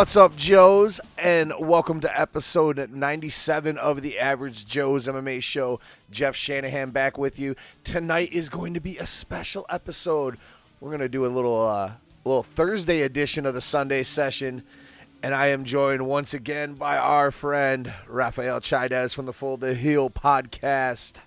What's up, Joes? And welcome to episode 97 of the Average Joe's MMA show. Jeff Shanahan back with you. Tonight is going to be a special episode. We're going to do a little uh, little Thursday edition of the Sunday session. And I am joined once again by our friend Rafael Chaidez from the Full to Heal podcast.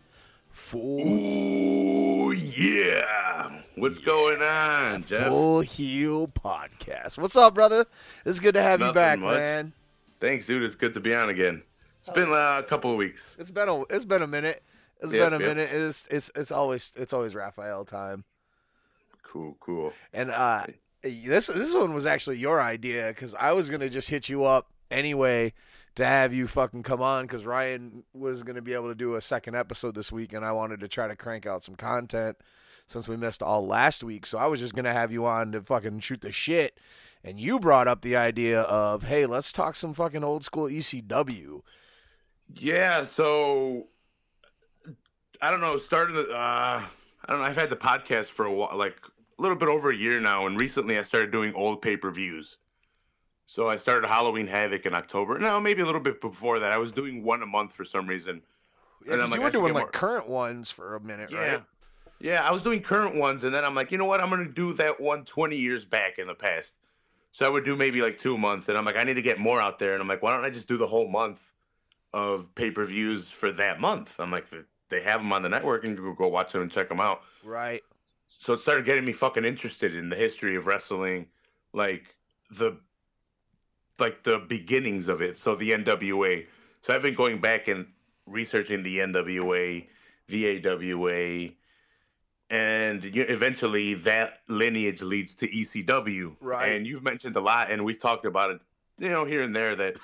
Full, Ooh, yeah. What's going on, Jeff? Full Heal podcast. What's up, brother? It's good to have you back, much. man. Thanks, dude. It's good to be on again. It's been uh, a couple of weeks. It's been a it's been a minute. It's Yep, been a yep. minute. It's it's it's always it's always Rafael time. Cool, cool. And uh this this one was actually your idea because I was gonna just hit you up anyway to have you fucking come on because Ryan was gonna be able to do a second episode this week and I wanted to try to crank out some content since we missed all last week. So I was just gonna have you on to fucking shoot the shit. And you brought up the idea of, hey, let's talk some fucking old school ECW. Yeah, so I don't know. Started. The uh, I don't know. I've had the podcast for a while, like a little bit over a year now, and recently I started doing old pay per views. So I started Halloween Havoc in October. No, maybe a little bit before that. I was doing one a month for some reason. Yeah, I'm like, you were doing like more- current ones for a minute, Yeah. right? Yeah, I was doing current ones, and then I'm like, you know what? I'm gonna do that one 20 years back in the past. So I would do maybe like two months, and I'm like, I need to get more out there, and I'm like, why don't I just do the whole month of pay per views for that month? I'm like, they have them on the network, and you go watch them and check them out. Right. So it started getting me fucking interested in the history of wrestling, like the like the beginnings of it. So the NWA. So I've been going back and researching the NWA, the AWA, and you, eventually that lineage leads to ECW. Right. And you've mentioned a lot, and we've talked about it, you know, here and there that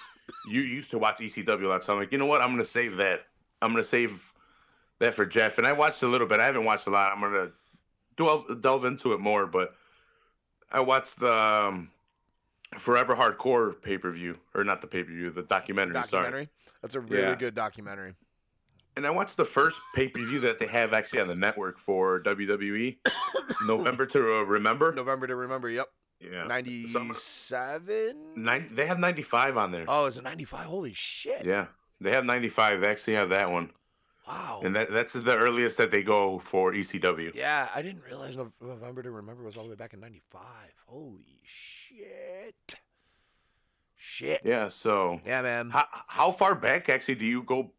you used to watch ECW a lot. So I'm like, you know what? I'm gonna save that. I'm gonna save that for Jeff. And I watched a little bit. I haven't watched a lot. I'm gonna delve, delve into it more, but I watched the um, Forever Hardcore pay per view, or not the pay per view, the documentary. Sorry. documentary. That's a really Yeah. good documentary. And I watched the first pay per view that they have actually on the network for WWE, November to uh, Remember. November to remember. Yep. Yeah, Ninety-seven. Nine, they have 95 on there. Oh, is it ninety-five? Holy shit! Yeah, they have 95. They actually have that one, Wow. and that that's the earliest that they go for ECW. yeah, I didn't realize Nov- November to remember was all the way back in ninety-five. Holy shit! Shit. Yeah. So Yeah, man. how how far back actually do you go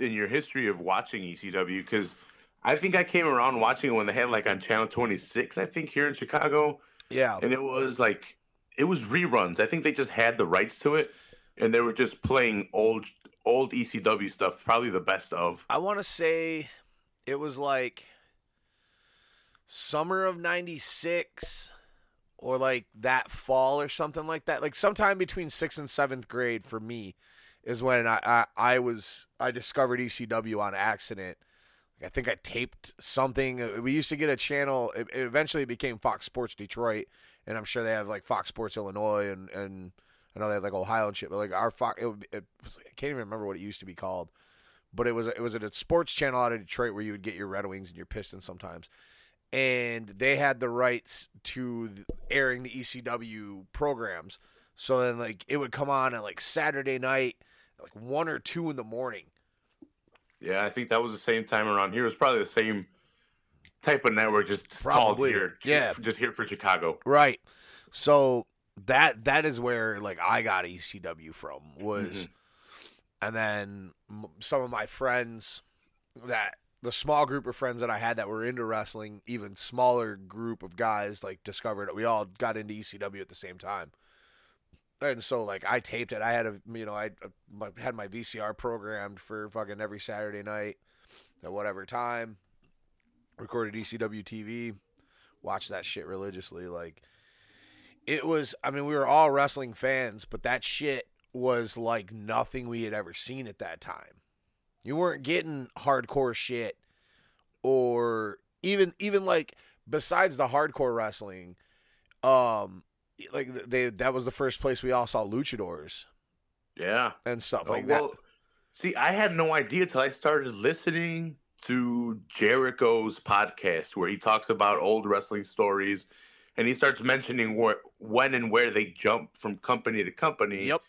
in your history of watching ECW? Because I think I came around watching it when they had like on Channel 26, I think here in Chicago, Yeah. and it was like it was reruns. I think they just had the rights to it, and they were just playing old old ECW stuff, probably the best of. I want to say it was like summer of 96 or like that fall or something like that. Like sometime between 6th and 7th grade for me is when I I, I was I discovered ECW on accident. I think I taped something. We used to get a channel. It, it eventually became Fox Sports Detroit, and I'm sure they have like Fox Sports Illinois and and I know they had like Ohio and shit. But like our Fox, it, would- it was I can't even remember what it used to be called but it was it was at a sports channel out of Detroit where you would get your Red Wings and your Pistons sometimes, and they had the rights to airing the ECW programs. So then like it would come on at like Saturday night, like one or two in the morning. Yeah, I think that was the same time around here. It was probably the same type of network, just Probably, called here. yeah. just here for Chicago. Right. So that that is where like I got ECW from was, Mhm. and then m- some of my friends that the small group of friends that I had that were into wrestling, even smaller group of guys like discovered it. We all got into ECW at the same time. And so, like, I taped it. I had a, you know, I uh, had my VCR programmed for fucking every Saturday night at whatever time. Recorded ECW TV, watched that shit religiously. Like, it was i mean we were all wrestling fans but that shit was like nothing we had ever seen at that time. You weren't getting hardcore shit or even even like besides the hardcore wrestling um like they that was the first place we all saw luchadors. Yeah. and stuff Oh, like well, that. see, I had no idea till I started listening to Jericho's podcast where he talks about old wrestling stories and he starts mentioning where, when and where they jump from company to company. Yep.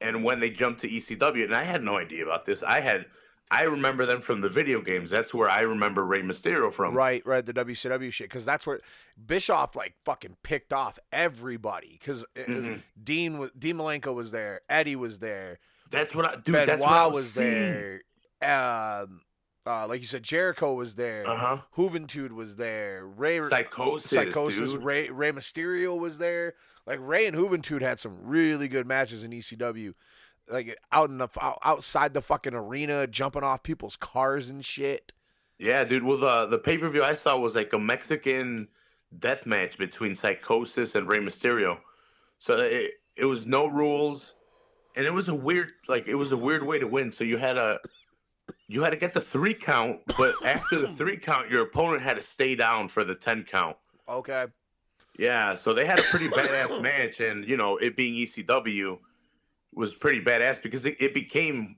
And when they jump to ECW, and I had no idea about this. I had, I remember them from the video games. That's where I remember Rey Mysterio from. Right, right, the WCW shit, because that's where Bischoff like fucking picked off everybody. Because Mhm. Dean was Dean Malenko was there, Eddie was there, That's what I, dude. Benoit that's what I was, was there. Um, uh, like you said, Jericho was there. Uh huh. Juventud was there. Rey Psychosis, Psychosis. dude. Rey Rey Mysterio was there. Like Rey and Juventud had some really good matches in ECW. Like out in the outside the fucking arena, jumping off people's cars and shit. Yeah, dude. Well, the the pay per view I saw was like a Mexican death match between Psychosis and Rey Mysterio. So it it was no rules, and it was a weird like it was a weird way to win. So you had a you had to get the three count, but after the three count, your opponent had to stay down for the ten count. Okay. Yeah, so they had a pretty badass match, and you know it being ECW was pretty badass because it, it became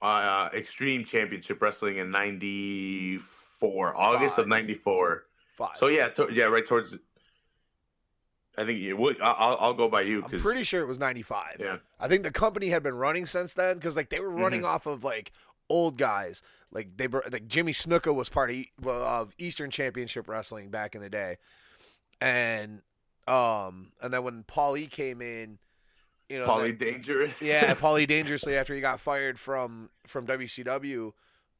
uh, Extreme Championship Wrestling in '94, August Five. of '94. Five. So yeah, to, yeah, right towards. I think it would. I'll, I'll go by you I'm pretty sure it was 95. yeah, I think the company had been running since then because like they were running Mm-hmm. off of like old guys. Like they like Jimmy Snuka was part of, E- of Eastern Championship Wrestling back in the day, and um and then when Paul E came in, you know, the- Dangerous. yeah, Paulie dangerously after he got fired from from WCW,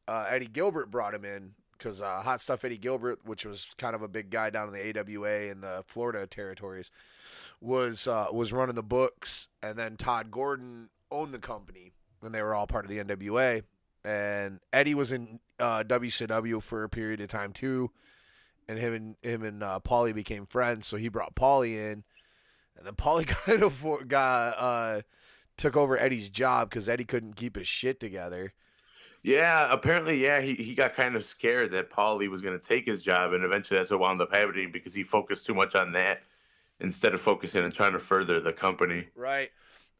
uh, Eddie Gilbert brought him in because uh, Hot Stuff Eddie Gilbert, which was kind of a big guy down in the AWA and the Florida territories, was uh, was running the books, and then Todd Gordon owned the company, and they were all part of the NWA. And Eddie was in uh, WCW for a period of time too, and him and him and uh, Paulie became friends. So he brought Paulie in, and then Paulie kind of for- got uh, took over Eddie's job because Eddie couldn't keep his shit together. Yeah, apparently, yeah, he, he got kind of scared that Paulie was going to take his job, and eventually that's what wound up happening because he focused too much on that instead of focusing and trying to further the company. Right.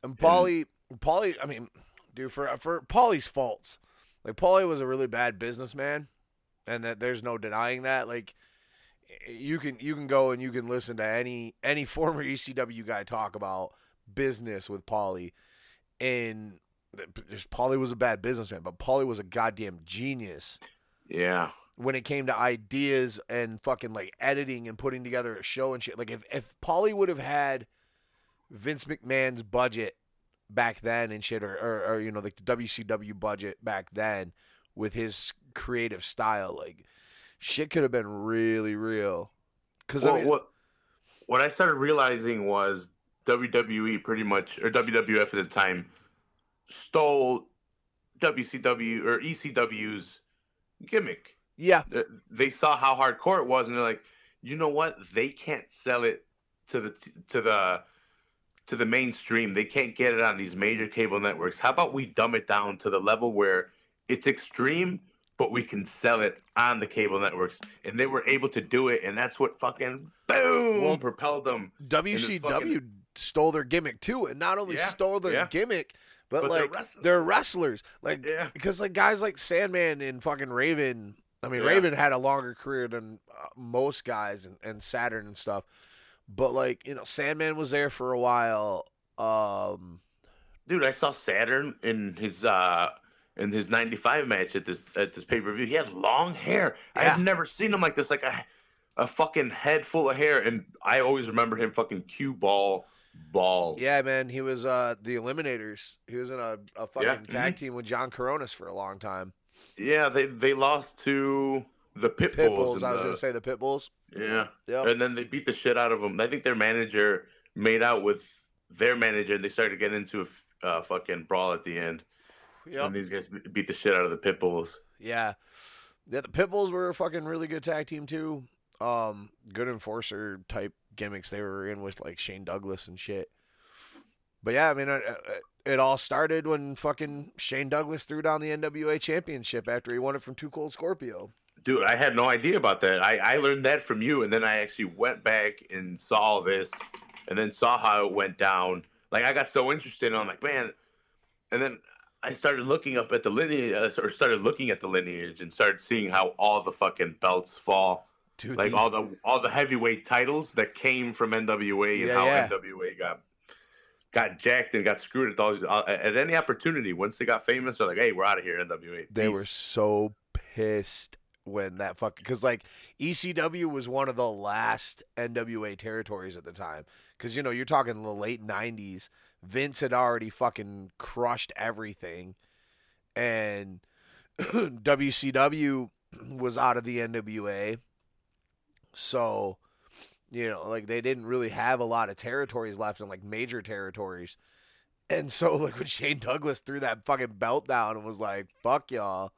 And Paulie, Paulie, I mean, dude, for for Paulie's faults, like Paulie was a really bad businessman, and that there's no denying that. Like, you can you can go and you can listen to any any former ECW guy talk about business with Paulie, and Paulie was a bad businessman, but Paulie was a goddamn genius Yeah. when it came to ideas and fucking like editing and putting together a show and shit. Like if if Paulie would have had Vince McMahon's budget back then and shit, or, or, or you know like the WCW budget back then with his creative style, like shit could have been really real. Because Well, I mean, what what I started realizing was WWE pretty much or WWF at the time stole WCW or ECW's gimmick. yeah, They saw how hardcore it was, and they're like, you know what? They can't sell it to the to the to the mainstream. They can't get it on these major cable networks. How about we dumb it down to the level where it's extreme, but we can sell it on the cable networks? And they were able to do it, and that's what fucking boom Well, propelled them. WCW fucking- stole their gimmick too, and not only Yeah, stole their yeah. gimmick, but, But they're like wrestlers. they're wrestlers. Like Yeah. because like guys like Sandman and fucking Raven. I mean. Raven had a longer career than uh, most guys and, and Saturn and stuff. But like you know, Sandman was there for a while. Um, Dude, I saw Saturn in his uh in his '95 match at this at this pay per view. He had long hair. Yeah. I've never seen him like this, like a a fucking head full of hair. And I always remember him fucking cue ball ball. yeah, man, he was uh the Eliminators. He was in a, a fucking Yeah, tag team with John Kronus for a long time. Yeah, they they lost to the Pitbulls. Pitbulls. and I was the- gonna say the Pitbulls. Yeah, Yep. and then they beat the shit out of them. I think their manager made out with their manager, and they started to get into a uh, fucking brawl at the end. Yep. And these guys beat the shit out of the Pitbulls. Yeah. Yeah, the Pitbulls were a fucking really good tag team too. Um, good enforcer type gimmicks they were in with like Shane Douglas and shit. But yeah, I mean, it, it- it all started when fucking Shane Douglas threw down the NWA championship after he won it from Too Cold Scorpio. Dude, I had no idea about that. I, I learned that from you, and then I actually went back and saw this, and then saw how it went down. Like I got so interested, and I'm like, man. And then I started looking up at the lineage, uh, or started looking at the lineage, and started seeing how all the fucking belts fall Dude, like the- all the all the heavyweight titles that came from NWA and how yeah. NWA got got jacked and got screwed at all uh, at any opportunity. Once they got famous, they're like, "Hey, we're out of here, NWA." they were so pissed when that fuck because like ECW was one of the last NWA territories at the time because you know you're talking the late '90s. Vince had already fucking crushed everything, and WCW was out of the NWA. So, you know, like they didn't really have a lot of territories left and like major territories. And so, like when Shane Douglas threw that fucking belt down and was like, "Fuck y'all,"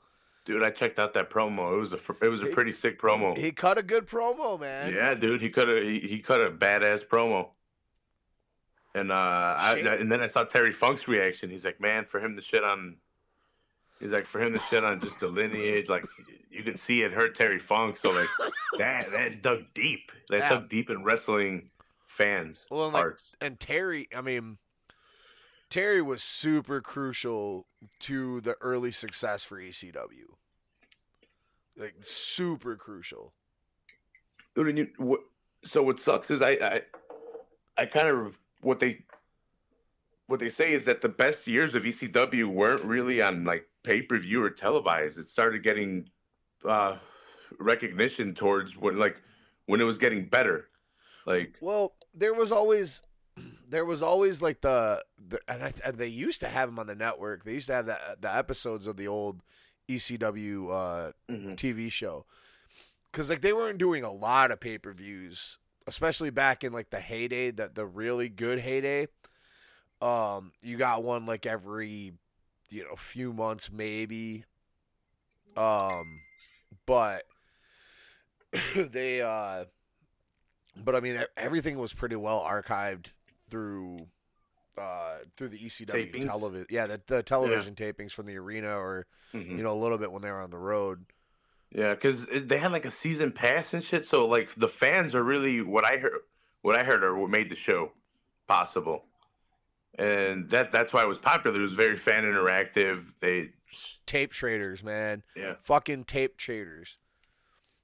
dude. I checked out that promo. It was a it was a He- pretty sick promo. he cut a good promo, man. Yeah, dude, he could have he, he cut a badass promo. And uh, I, and then I saw Terry Funk's reaction. He's like, "Man, for him to shit on, he's like, for him to shit on just the lineage, like you can see it hurt Terry Funk. So like that that dug deep. That Yeah. dug deep in wrestling fans' Well, and, like, hearts. and Terry, I mean, Terry was super crucial to the early success for ECW. Like super crucial. Dude, and you, what, so what sucks is I, I, I kind of what they, what they say is that the best years of ECW weren't really on like pay per view or televised. It started getting uh, recognition towards when like when it was getting better. Like Well, there was always there was always like the, the and, I, and they used to have them on the network. They used to have the the episodes of the old ECW uh, TV show because like they weren't doing a lot of pay per views, especially back in like the heyday, that the really good heyday. Um, you got one like every you know few months maybe. Um, but they uh, but I mean everything was pretty well archived through. Uh, through the ECW television, yeah, the, the television tapings from the arena, or mhm. you know, a little bit when they were on the road. yeah, because they had like a season pass and shit. So like the fans are really what I heard. What I heard are what made the show possible, and that that's why it was popular. It was very fan interactive. They tape traders, man. yeah. Fucking tape traders.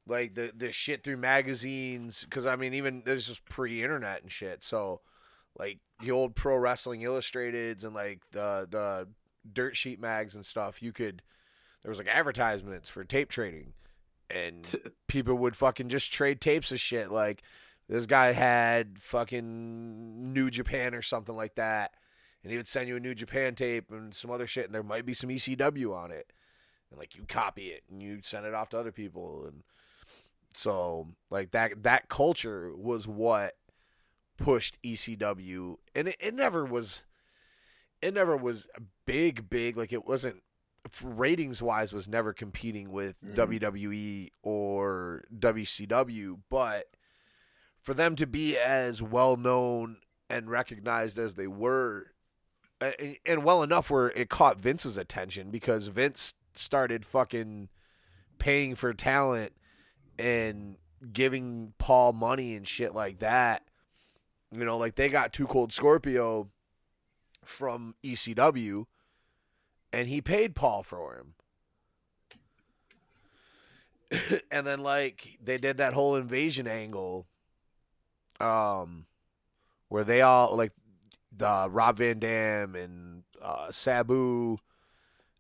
Like the the shit through magazines, because I mean, even this was pre-internet and shit. So, like the old Pro Wrestling Illustrateds and like the the dirt sheet mags and stuff, you could there was like advertisements for tape trading, and people would fucking just trade tapes of shit. Like this guy had fucking New Japan or something like that, and he would send you a New Japan tape and some other shit, and there might be some ECW on it, and like you copy it and you send it off to other people, and so like that that culture was what pushed ECW, and it, it never was, it never was big big like it wasn't ratings wise was never competing with Mhm. WWE or WCW, but for them to be as well known and recognized as they were, a- and well enough where it caught Vince's attention because Vince started fucking paying for talent and giving Paul money and shit like that. You know, like they got Too Cold Scorpio from ECW, and he paid Paul for him. and then like they did that whole invasion angle um where they all like the Rob Van Dam and uh, Sabu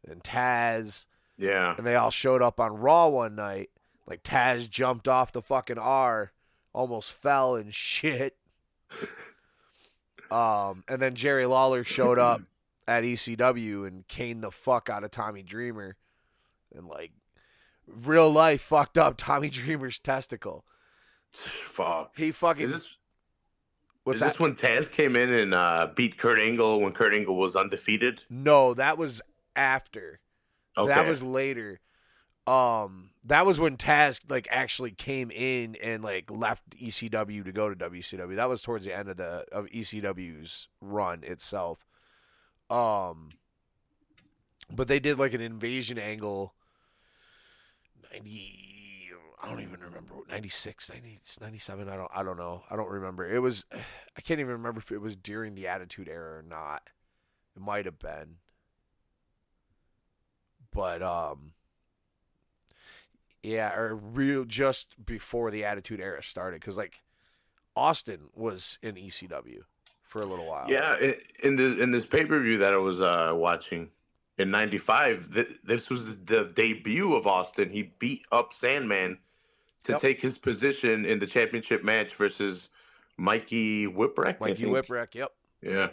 and Taz Yeah. and they all showed up on Raw one night. Like Taz jumped off the fucking R, almost fell and shit. Um, and then Jerry Lawler showed up at ECW and caned the fuck out of Tommy Dreamer, and like real life fucked up Tommy Dreamer's testicle. Fuck. He fucking Is this what's is that? this when Taz came in and uh, beat Kurt Angle when Kurt Angle was undefeated? No, that was after. Okay. That was later. Um, that was when Taz like actually came in and like left ECW to go to WCW. That was towards the end of the of ECW's run itself. Um, but they did like an invasion angle. Ninety, I don't even remember. 96, 90, 97, I don't, I don't know. I don't remember. It was, I can't even remember if it was during the Attitude Era or not. It might have been but um Yeah, or real just before the Attitude Era started, because like Austin was in ECW for a little while. Yeah, in, this in this pay per view that I was uh, watching in '95, th- this was the debut of Austin. He beat up Sandman to Yep. take his position in the championship match versus Mikey Whipwreck. Mikey. Whipwreck. Yep. Yeah.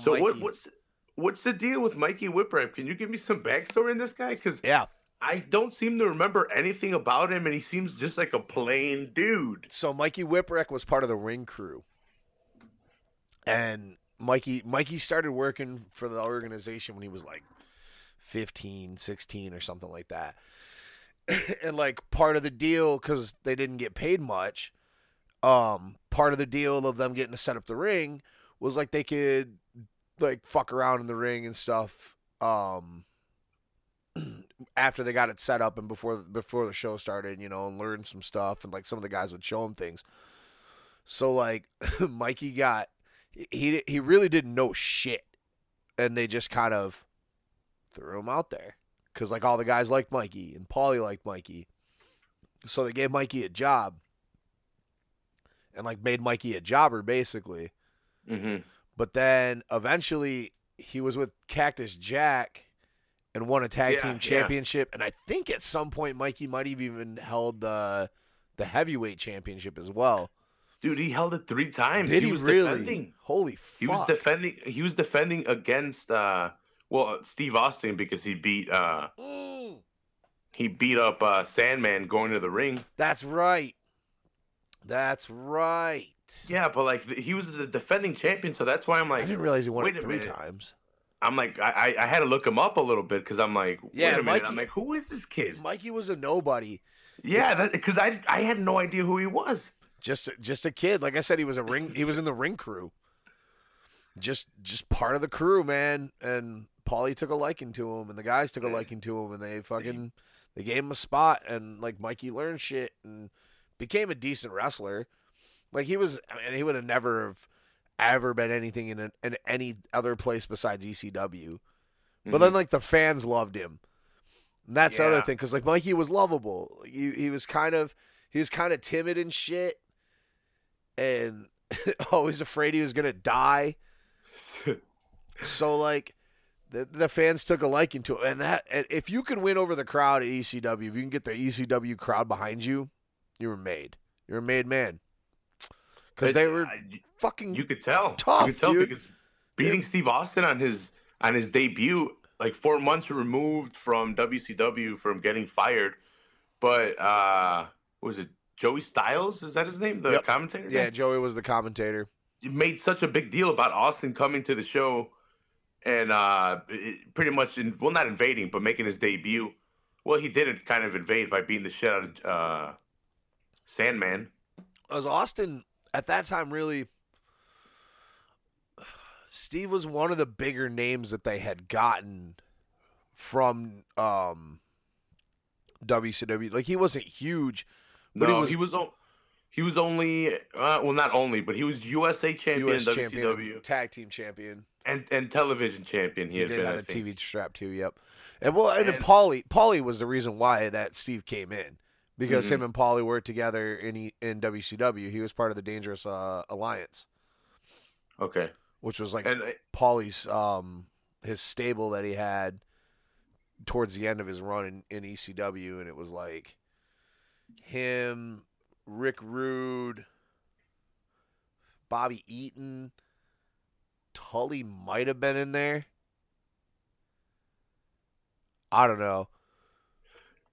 So what what's what's the deal with Mikey Whipwreck? Can you give me some backstory in this guy? Because Yeah. I don't seem to remember anything about him, and he seems just like a plain dude. So Mikey Whipwreck was part of the ring crew, and Mikey Mikey started working for the organization when he was like 15, 16 or something like that. and like part of the deal because they didn't get paid much, um, part of the deal of them getting to set up the ring was like they could like fuck around in the ring and stuff. Um, after they got it set up and before before the show started, you know, and learned some stuff, and like some of the guys would show him things. So like, Mikey got he he really didn't know shit, and they just kind of threw him out there. Because like all the guys liked Mikey and Paulie liked Mikey, so they gave Mikey a job, and like made Mikey a jobber basically. hmm But then eventually he was with Cactus Jack and won a tag Yeah, team yeah. championship. And I think at some point Mikey might have even held the the heavyweight championship as well. Dude, he held it three times. Did he, was really? defending. Holy He was defending. He was defending against uh, well Steve Austin because he beat uh, Mm, he beat up uh, Sandman going to the ring. that's right. That's right. Yeah, but like he was the defending champion, so that's why I'm like I didn't realize he won it three minute. times. I'm like, I I had to look him up a little bit because I'm like, Yeah, wait a minute, Mikey- I'm like, who is this kid? Mikey was a nobody. Yeah, because I I had no idea who he was. just just a kid. Like I said, he was a ring. He was in the ring crew. Just just part of the crew, man. And Paulie took a liking to him, and the guys took a liking to him, and they fucking they gave him a spot, and like Mikey learned shit and became a decent wrestler. Like he was, I mean, he would have never have ever been anything in, an, in any other place besides ECW. But mm-hmm. then like the fans loved him. And that's the other thing cuz like Mikey was lovable. He he was kind of he was kind of timid and shit and always afraid he was going to die. So like the the fans took a liking to it and that and if you can win over the crowd at ECW, if you can get the ECW crowd behind you, you were made. You're a made man. Cuz they were I- fucking You could tell. Tough, you could tell dude. because beating Steve Austin on his on his debut, like four months removed from WCW from getting fired, but uh, what was it Joey Styles? Is that his name? The Yep. commentator. Yeah, Joey was the commentator. Made such a big deal about Austin coming to the show and uh, pretty much, in, well, not invading, but making his debut. Well, he did kind of invade by beating the shit out of uh, Sandman. was Austin at that time really Steve was one of the bigger names that they had gotten from um WCW. Like he wasn't huge, but no, he was, he was o- he was only uh, well, not only, but he was USA champion, US WCW, champion, tag team champion. and and television champion. He, He, had did been, have I a think. TV strap too. Yep. And well, and, And- Paulie, Paulie was the reason why that Steve came in because Mhm. him and Paulie were together in in WCW. He was part of the Dangerous uh, Alliance, Okay, which was like and Paulie's um his stable that he had towards the end of his run in, in ECW, and it was like him, Rick Rude, Bobby Eaton, Tully might have been in there. I don't know.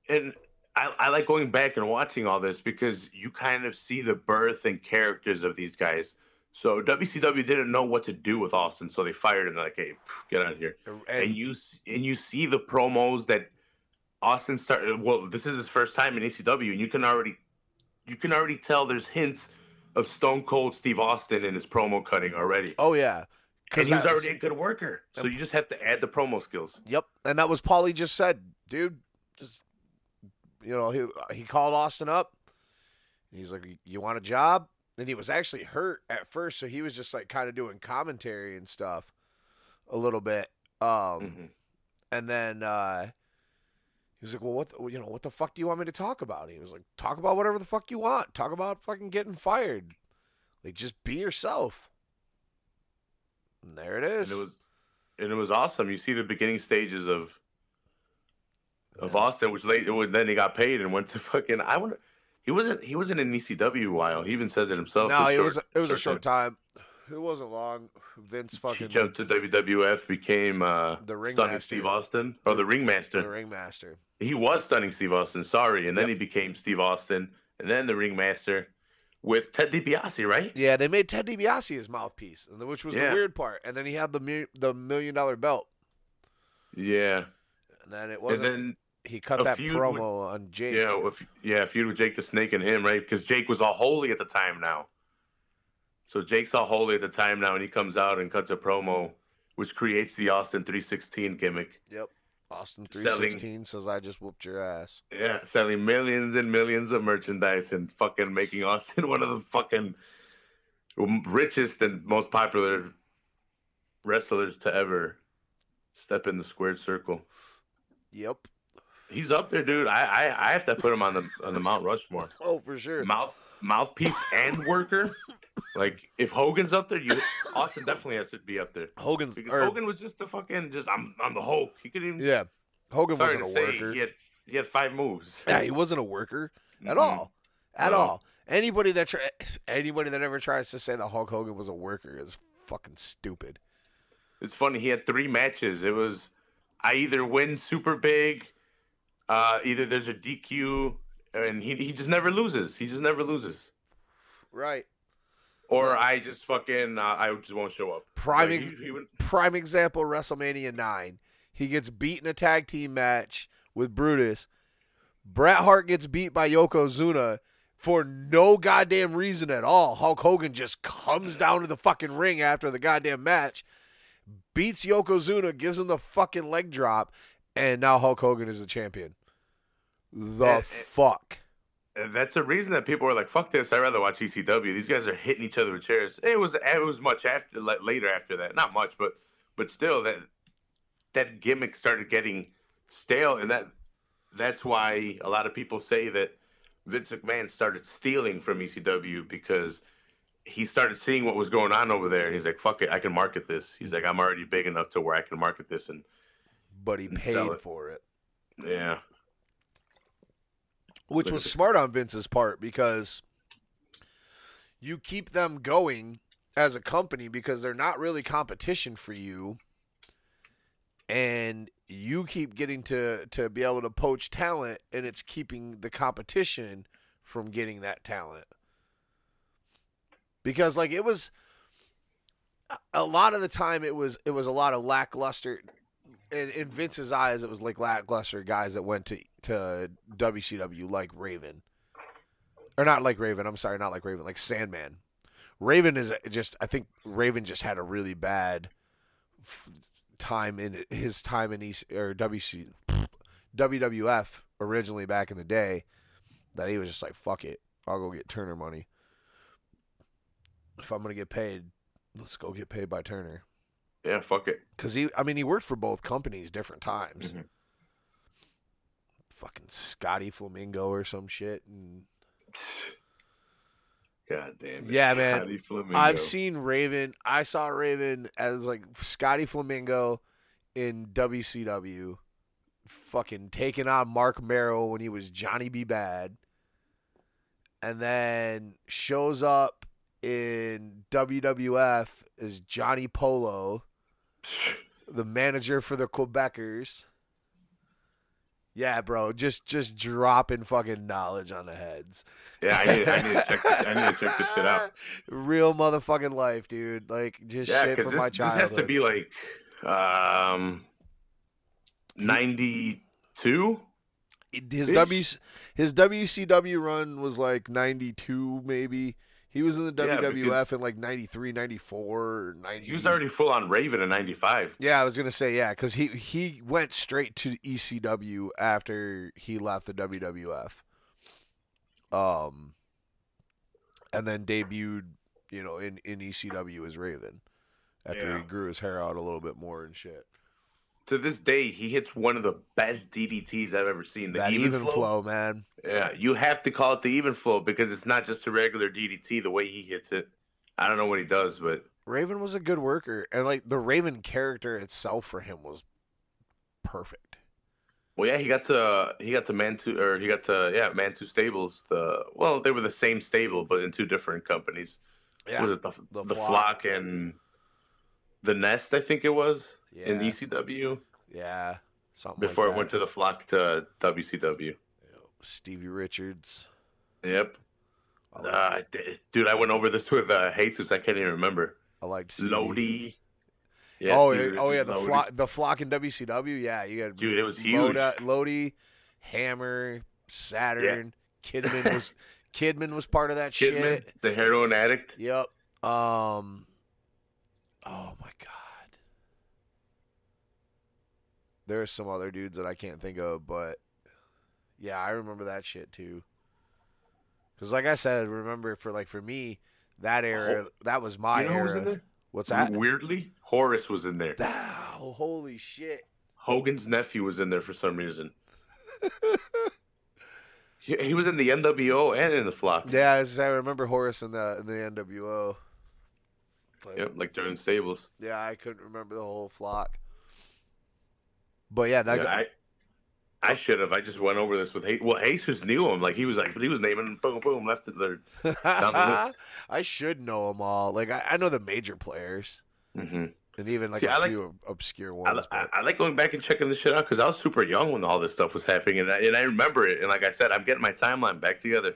and I, I like going back and watching all this because you kind of see the birth and characters of these guys. So WCW didn't know what to do with Austin, so they fired him. They're like, "Hey, get out of here." And And you and you see the promos that Austin started. Well, this is his first time in ECW, and you can already you can already tell there's hints of Stone Cold Steve Austin in his promo cutting already. oh yeah, Because he was that already a good worker, so you just have to add the promo skills. Yep, and that was Paulie just said, dude. Just you know, he he called Austin up. He's like, "You want a job?" And he was actually hurt at first, so he was just like kind of doing commentary and stuff a little bit. Um, Mhm. and then uh, He was like, "Well, what the, you know, what the fuck do you want me to talk about?" He was like, "Talk about whatever the fuck you want. Talk about fucking getting fired. Like, just be yourself." And there it is. And it was and it was awesome. You see the beginning stages of of Yeah. Austin, which late then he got paid and went to fucking. I wonder. He wasn't. He wasn't in ECW a while. He even says it himself. no, it short- was it was a short short time. It wasn't long. Vince fucking He jumped to WWF, became uh, The stunning ringmaster. Steve Austin, or the ringmaster. the ringmaster. He was stunning Steve Austin. Sorry, and then Yep. he became Steve Austin, and then the ringmaster with Ted DiBiase, right? Yeah, they made Ted DiBiase his mouthpiece, which was Yeah. the weird part. And then he had the mi- the million dollar belt, Yeah, and then it wasn't. then he cut that promo on Jake. yeah, if, yeah, feud with Jake the Snake and him, right? Because Jake was all holy at the time now. So Jake's all holy at the time now, and he comes out and cuts a promo, which creates the Austin 316 gimmick. Yep. Austin 316 Selling- says I just whooped your ass. Yeah, selling millions and millions of merchandise and fucking making Austin one of the fucking richest and most popular wrestlers to ever step in the squared circle. Yep. He's up there, dude. I I, I have to put him on the on the Mount Rushmore. Oh, for sure. Mouth mouthpiece and worker. Like if Hogan's up there, you Austin definitely has to be up there Hogan's because or- Hogan was just the fucking just I'm I'm the Hulk. He could even yeah. Hogan sorry wasn't to a say worker. he had he had five moves. Yeah, he wasn't a worker at Mhm. all. At No. all. Anybody that try, anybody that ever tries to say that Hulk Hogan was a worker is fucking stupid. It's funny. He had three matches. It was I either win super big, uh, either there's a DQ, and he he just never loses. He just never loses. Right. Or I just fucking uh, I just won't show up. Prime Like, ex- he- he would- prime example WrestleMania 9. He gets beat in a tag team match with Brutus. Bret Hart gets beat by Yokozuna for no goddamn reason at all. Hulk Hogan just comes down to the fucking ring after the goddamn match, beats Yokozuna, gives him the fucking leg drop, and now Hulk Hogan is the champion. The And- and- fuck. and that's a reason that people are like, "Fuck this! I'd rather watch ECW." These guys are hitting each other with chairs. It was it was much after like, later after that, not much, but but still that that gimmick started getting stale, and that that's why a lot of people say that Vince McMahon started stealing from ECW because he started seeing what was going on over there, and he's like, "Fuck it, I can market this." He's like, "I'm already big enough to where I can market this," and But he And paid it. for it. yeah, which Look was smart on Vince's part because you keep them going as a company because they're not really competition for you and you keep getting to to be able to poach talent and it's keeping the competition from getting that talent because like it was a- lot of the time it was it was a lot of lackluster in, in Vince's eyes, it was like lackluster guys that went to to WCW like Raven, or not like Raven. I'm sorry, not like Raven, like Sandman. Raven is uh, just. I think Raven just had a really bad time in his time in East or WC WWF originally back in the day. That he was just like, "Fuck it, I'll go get Turner money. If I'm gonna get paid, let's go get paid by Turner." yeah, fuck it. Because he, I mean, he worked for both companies different times. Mhm. Fucking Scotty Flamingo or some shit. And God damn it. Yeah, man. Scotty Flamingo. I've seen Raven. I saw Raven as like Scotty Flamingo in WCW, fucking taking on Marc Mero when he was Johnny B. Badd, and then shows up in WWF is Johnny Polo. the manager for the Quebecers. Yeah, bro, just just dropping fucking knowledge on the heads. Yeah, I need, I need to check. This, I need to check this shit out. Real motherfucking life, dude. Like just Yeah, shit from my this, this has to be like um, ninety-two. his Ish. W his WCW run was like 92 maybe. He was in the Yeah, WWF in like 93, 94, 90. He was already full on Raven in '95. Yeah, I was gonna say yeah, because he he went straight to ECW after he left the WWF. Um, and then debuted, you know, in in ECW as Raven after Yeah. he grew his hair out a little bit more and shit. To this day, he hits one of the best DDTs I've ever seen. The that even, even flow. flow, man. Yeah, you have to call it the even flow because it's not just a regular DDT the way he hits it. I don't know what he does, but Raven was a good worker, and like the Raven character itself for him was perfect. well, yeah, he got to he got to Man Two or he got to yeah Man Two Stables. The well, they were the same stable but in two different companies. Yeah, Was it the the the, Flock. flock. and the Nest? I think it was yeah, in ECW yeah, something before like it went to the flock to WCW. Stevie Richards. Yep. I like, Uh, d- dude, I went over this with uh, Jesus. I can't even remember. I liked Stevie. Lodi. oh, Stevie yeah, oh yeah, the Lodi. flock, the flock in WCW. Yeah, you got Dude, it was huge. Loda, Lodi, Hammer, Saturn, Kidman was Kidman was part of that Kidman, shit. the heroin addict. Yep. Um. Oh my god. There's some other dudes that I can't think of, but yeah, I remember that shit too. Because, like I said, remember for like for me, that era, that was my you know was era. there? What's that? Weirdly, Horace was in there. Oh, holy shit! Hogan's nephew was in there for some reason. he, he was in the NWO and in the flock. Yeah, I, was- I remember Horace in the in the NWO. But, Yep, like during stables. Yeah, I couldn't remember the whole flock. But yeah, that Yeah, guy, I, I should have. I just went over this with hey. Well, Jesus knew him. Like he was like, but he was naming boom, boom, left it there. the. I should know them all. Like I, I know the major players hmm and even like See, a I like- few obscure I, ones. I, I like going back and checking this shit out because I was super young when all this stuff was happening, and I, and I remember it. And like I said, I'm getting my timeline back together.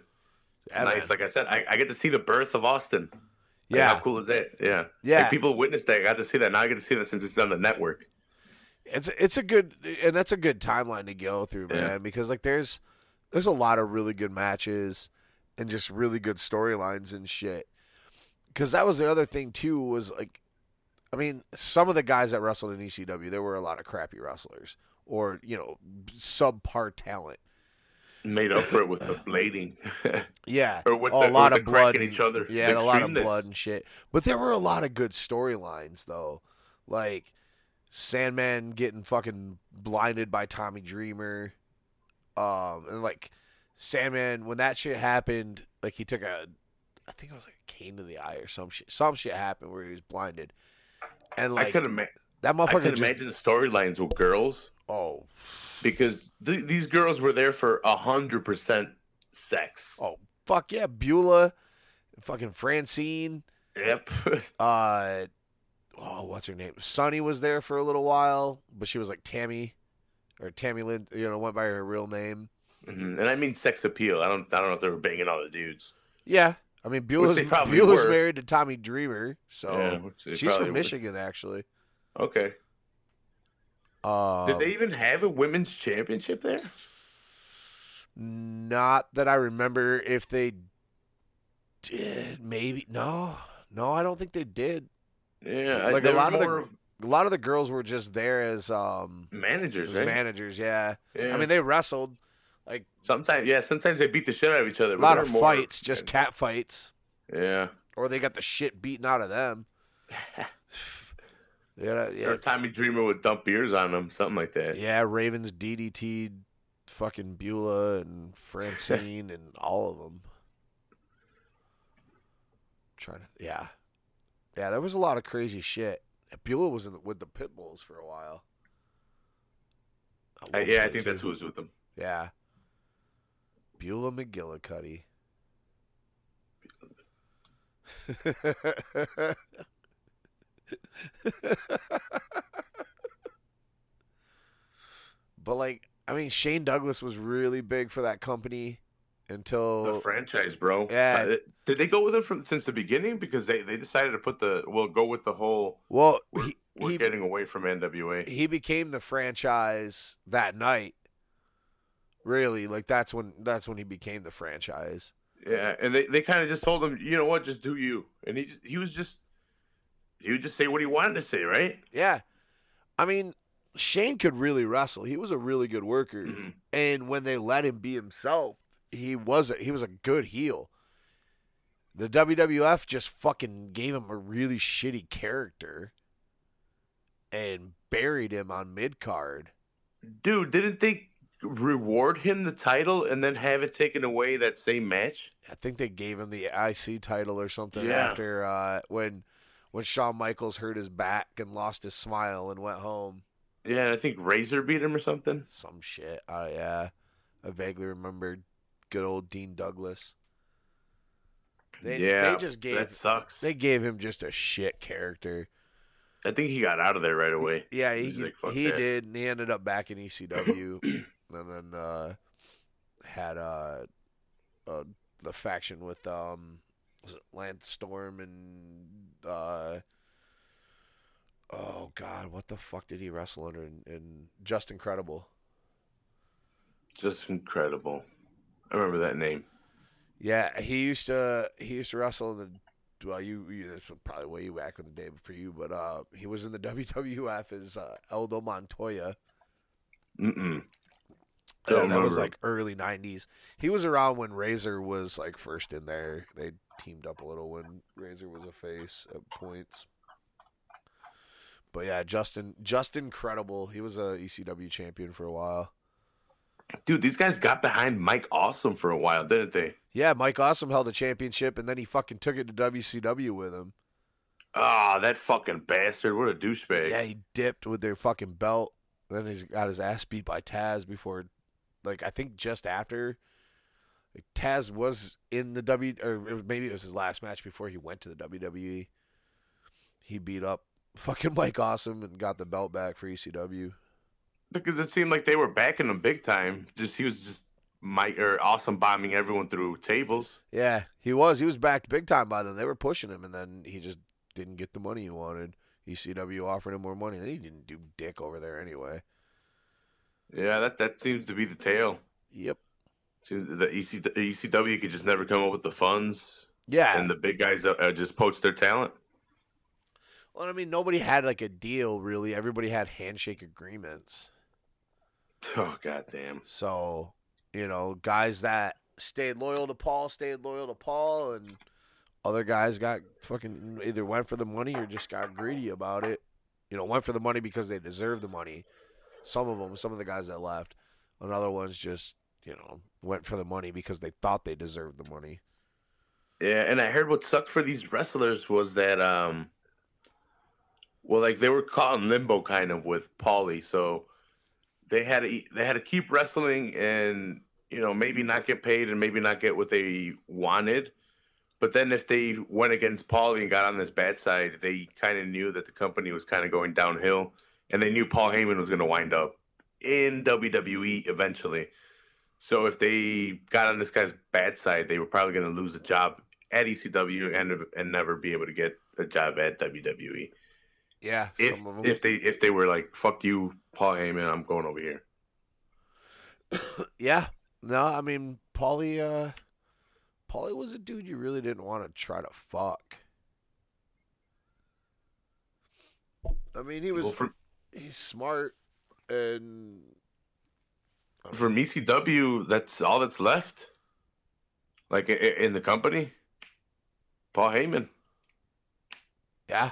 yeah, nice. man. Like I said, I, I get to see the birth of Austin. Like, yeah, how cool is that? Yeah. yeah. Like people witnessed that. I got to see that. Now I get to see that since it's on the network. It's it's a good and that's a good timeline to go through, man. Yeah. Because like there's there's a lot of really good matches and just really good storylines and shit. Because that was the other thing too was like, I mean, some of the guys that wrestled in ECW, there were a lot of crappy wrestlers or you know subpar talent. Made up for it with the blading. Yeah, or with Oh, the, a lot of blood and- each other. Yeah, a lot of blood and shit. But there were a lot of good storylines though. Like Sandman getting fucking blinded by Tommy Dreamer. Um and like Sandman when that shit happened, like he took a I think it was like a cane to the eye or some shit. Some shit happened where he was blinded. And I like could ima- that I motherfucker could just imagine the storylines with girls oh because th- these girls were there for a hundred percent sex. oh fuck yeah, Beulah, fucking Francine, Yep. uh oh what's her name sunny was there for a little while but she was like tammy or tammy lynn you know went by her real name Mhm. And I mean sex appeal. I don't. I don't know if they were banging all the dudes. yeah i mean beulah's, beulah's were. married to tommy dreamer so Yeah, she's from were. michigan actually Okay. um, Did they even have a women's championship there? not that i remember if they did maybe no no i don't think they did Yeah, Like, a lot of the- of a lot of the girls were just there as um managers, as right? managers yeah. yeah. i mean they wrestled Like sometimes, yeah, sometimes they beat the shit out of each other. a lot of were more- fights just cat fights yeah. or they got the shit beaten out of them. yeah, yeah, Or Tommy Dreamer would dump beers on them, something like that. yeah. Ravens DDT, fucking Beulah and Francine and all of them. trying to, yeah, yeah. There was a lot of crazy shit. Beulah was in the, with the pit bulls for a while. Uh, yeah, I think that's too. who was with them. Yeah. Beulah McGillicuddy. but like, I mean, Shane Douglas was really big for that company until The franchise, bro. Yeah. Uh, did they go with it from since the beginning? Because they, they decided to put the well go with the whole well, we're, he, we're he, getting away from NWA. he became the franchise that night. Really, like that's when that's when he became the franchise. Yeah, and they, they kind of just told him, you know what, just do you. And he he was just he would just say what he wanted to say, right? Yeah. I mean, Shane could really wrestle. He was a really good worker. Mhm. And when they let him be himself, he was a, he was a good heel. The WWF just fucking gave him a really shitty character. and buried him on mid card. Dude, didn't they reward him the title and then have it taken away that same match? I think they gave him the IC title or something Yeah. after uh, when when Shawn Michaels hurt his back and lost his smile and went home. Yeah, I think Razor beat him or something. Some shit. Oh yeah, I vaguely remember good old Dean Douglas. They, yeah, they just gave that sucks. they gave him just a shit character. I think he got out of there right away. Yeah, he He's like, he did, and he ended up back in ECW, and then uh, had uh, uh, the faction with um, was it Lance Storm and uh, oh god, what the fuck did he wrestle under? And, and Justin Credible. Just incredible. I remember that name. Yeah, he used to he used to wrestle in the well, you, you that's probably way back in the day for you, but uh, he was in the WWF as uh, Aldo Montoya. Mm-mm. That was like early '90s. He was around when Razor was like first in there. They teamed up a little when Razor was a face at points. But yeah, Justin, just incredible. He was a ECW champion for a while. Dude, these guys got behind Mike Awesome for a while, didn't they? Yeah, Mike Awesome held a championship, and then he fucking took it to WCW with him. Ah, that fucking bastard. What a douchebag. Yeah, he dipped with their fucking belt. Then he's got his ass beat by Taz before, like I think just after. Like, Taz was in the W, or maybe it was his last match before he went to the WWE. He beat up fucking Mike Awesome and got the belt back for ECW. Because it seemed like they were backing him big time. Just he was just Mike or Awesome bombing everyone through tables. Yeah, he was. He was backed big time by them. They were pushing him, and then he just didn't get the money he wanted. ECW offered him more money. Then he didn't do dick over there anyway. Yeah, that that seems to be the tale. Yep. The EC, ECW could just never come up with the funds, Yeah. and the big guys uh, uh, just poach their talent. Well, I mean, nobody had like a deal really. Everybody had handshake agreements. Oh goddamn! So, you know, guys that stayed loyal to Paul stayed loyal to Paul, and other guys got fucking either went for the money or just got greedy about it. You know, went for the money because they deserved the money. Some of them, some of the guys that left, and other ones just, you know, went for the money because they thought they deserved the money. Yeah, and I heard what sucked for these wrestlers was that um, well, like they were caught in limbo kind of with Paulie, so they had to they had to keep wrestling and you know maybe not get paid and maybe not get what they wanted. But then if they went against Paulie and got on this bad side, they kind of knew that the company was kind of going downhill, and they knew Paul Heyman was going to wind up in WWE eventually. So if they got on this guy's bad side, they were probably going to lose a job at ECW and and never be able to get a job at WWE. Yeah, If some of them. if they if they were like fuck you, Paul Heyman, I'm going over here. yeah, no, I mean, Paulie, uh, Paulie was a dude you really didn't want to try to fuck. I mean, he was Well, from he's smart and from ECW, that's all that's left. Like i- i- in the company, Paul Heyman. yeah,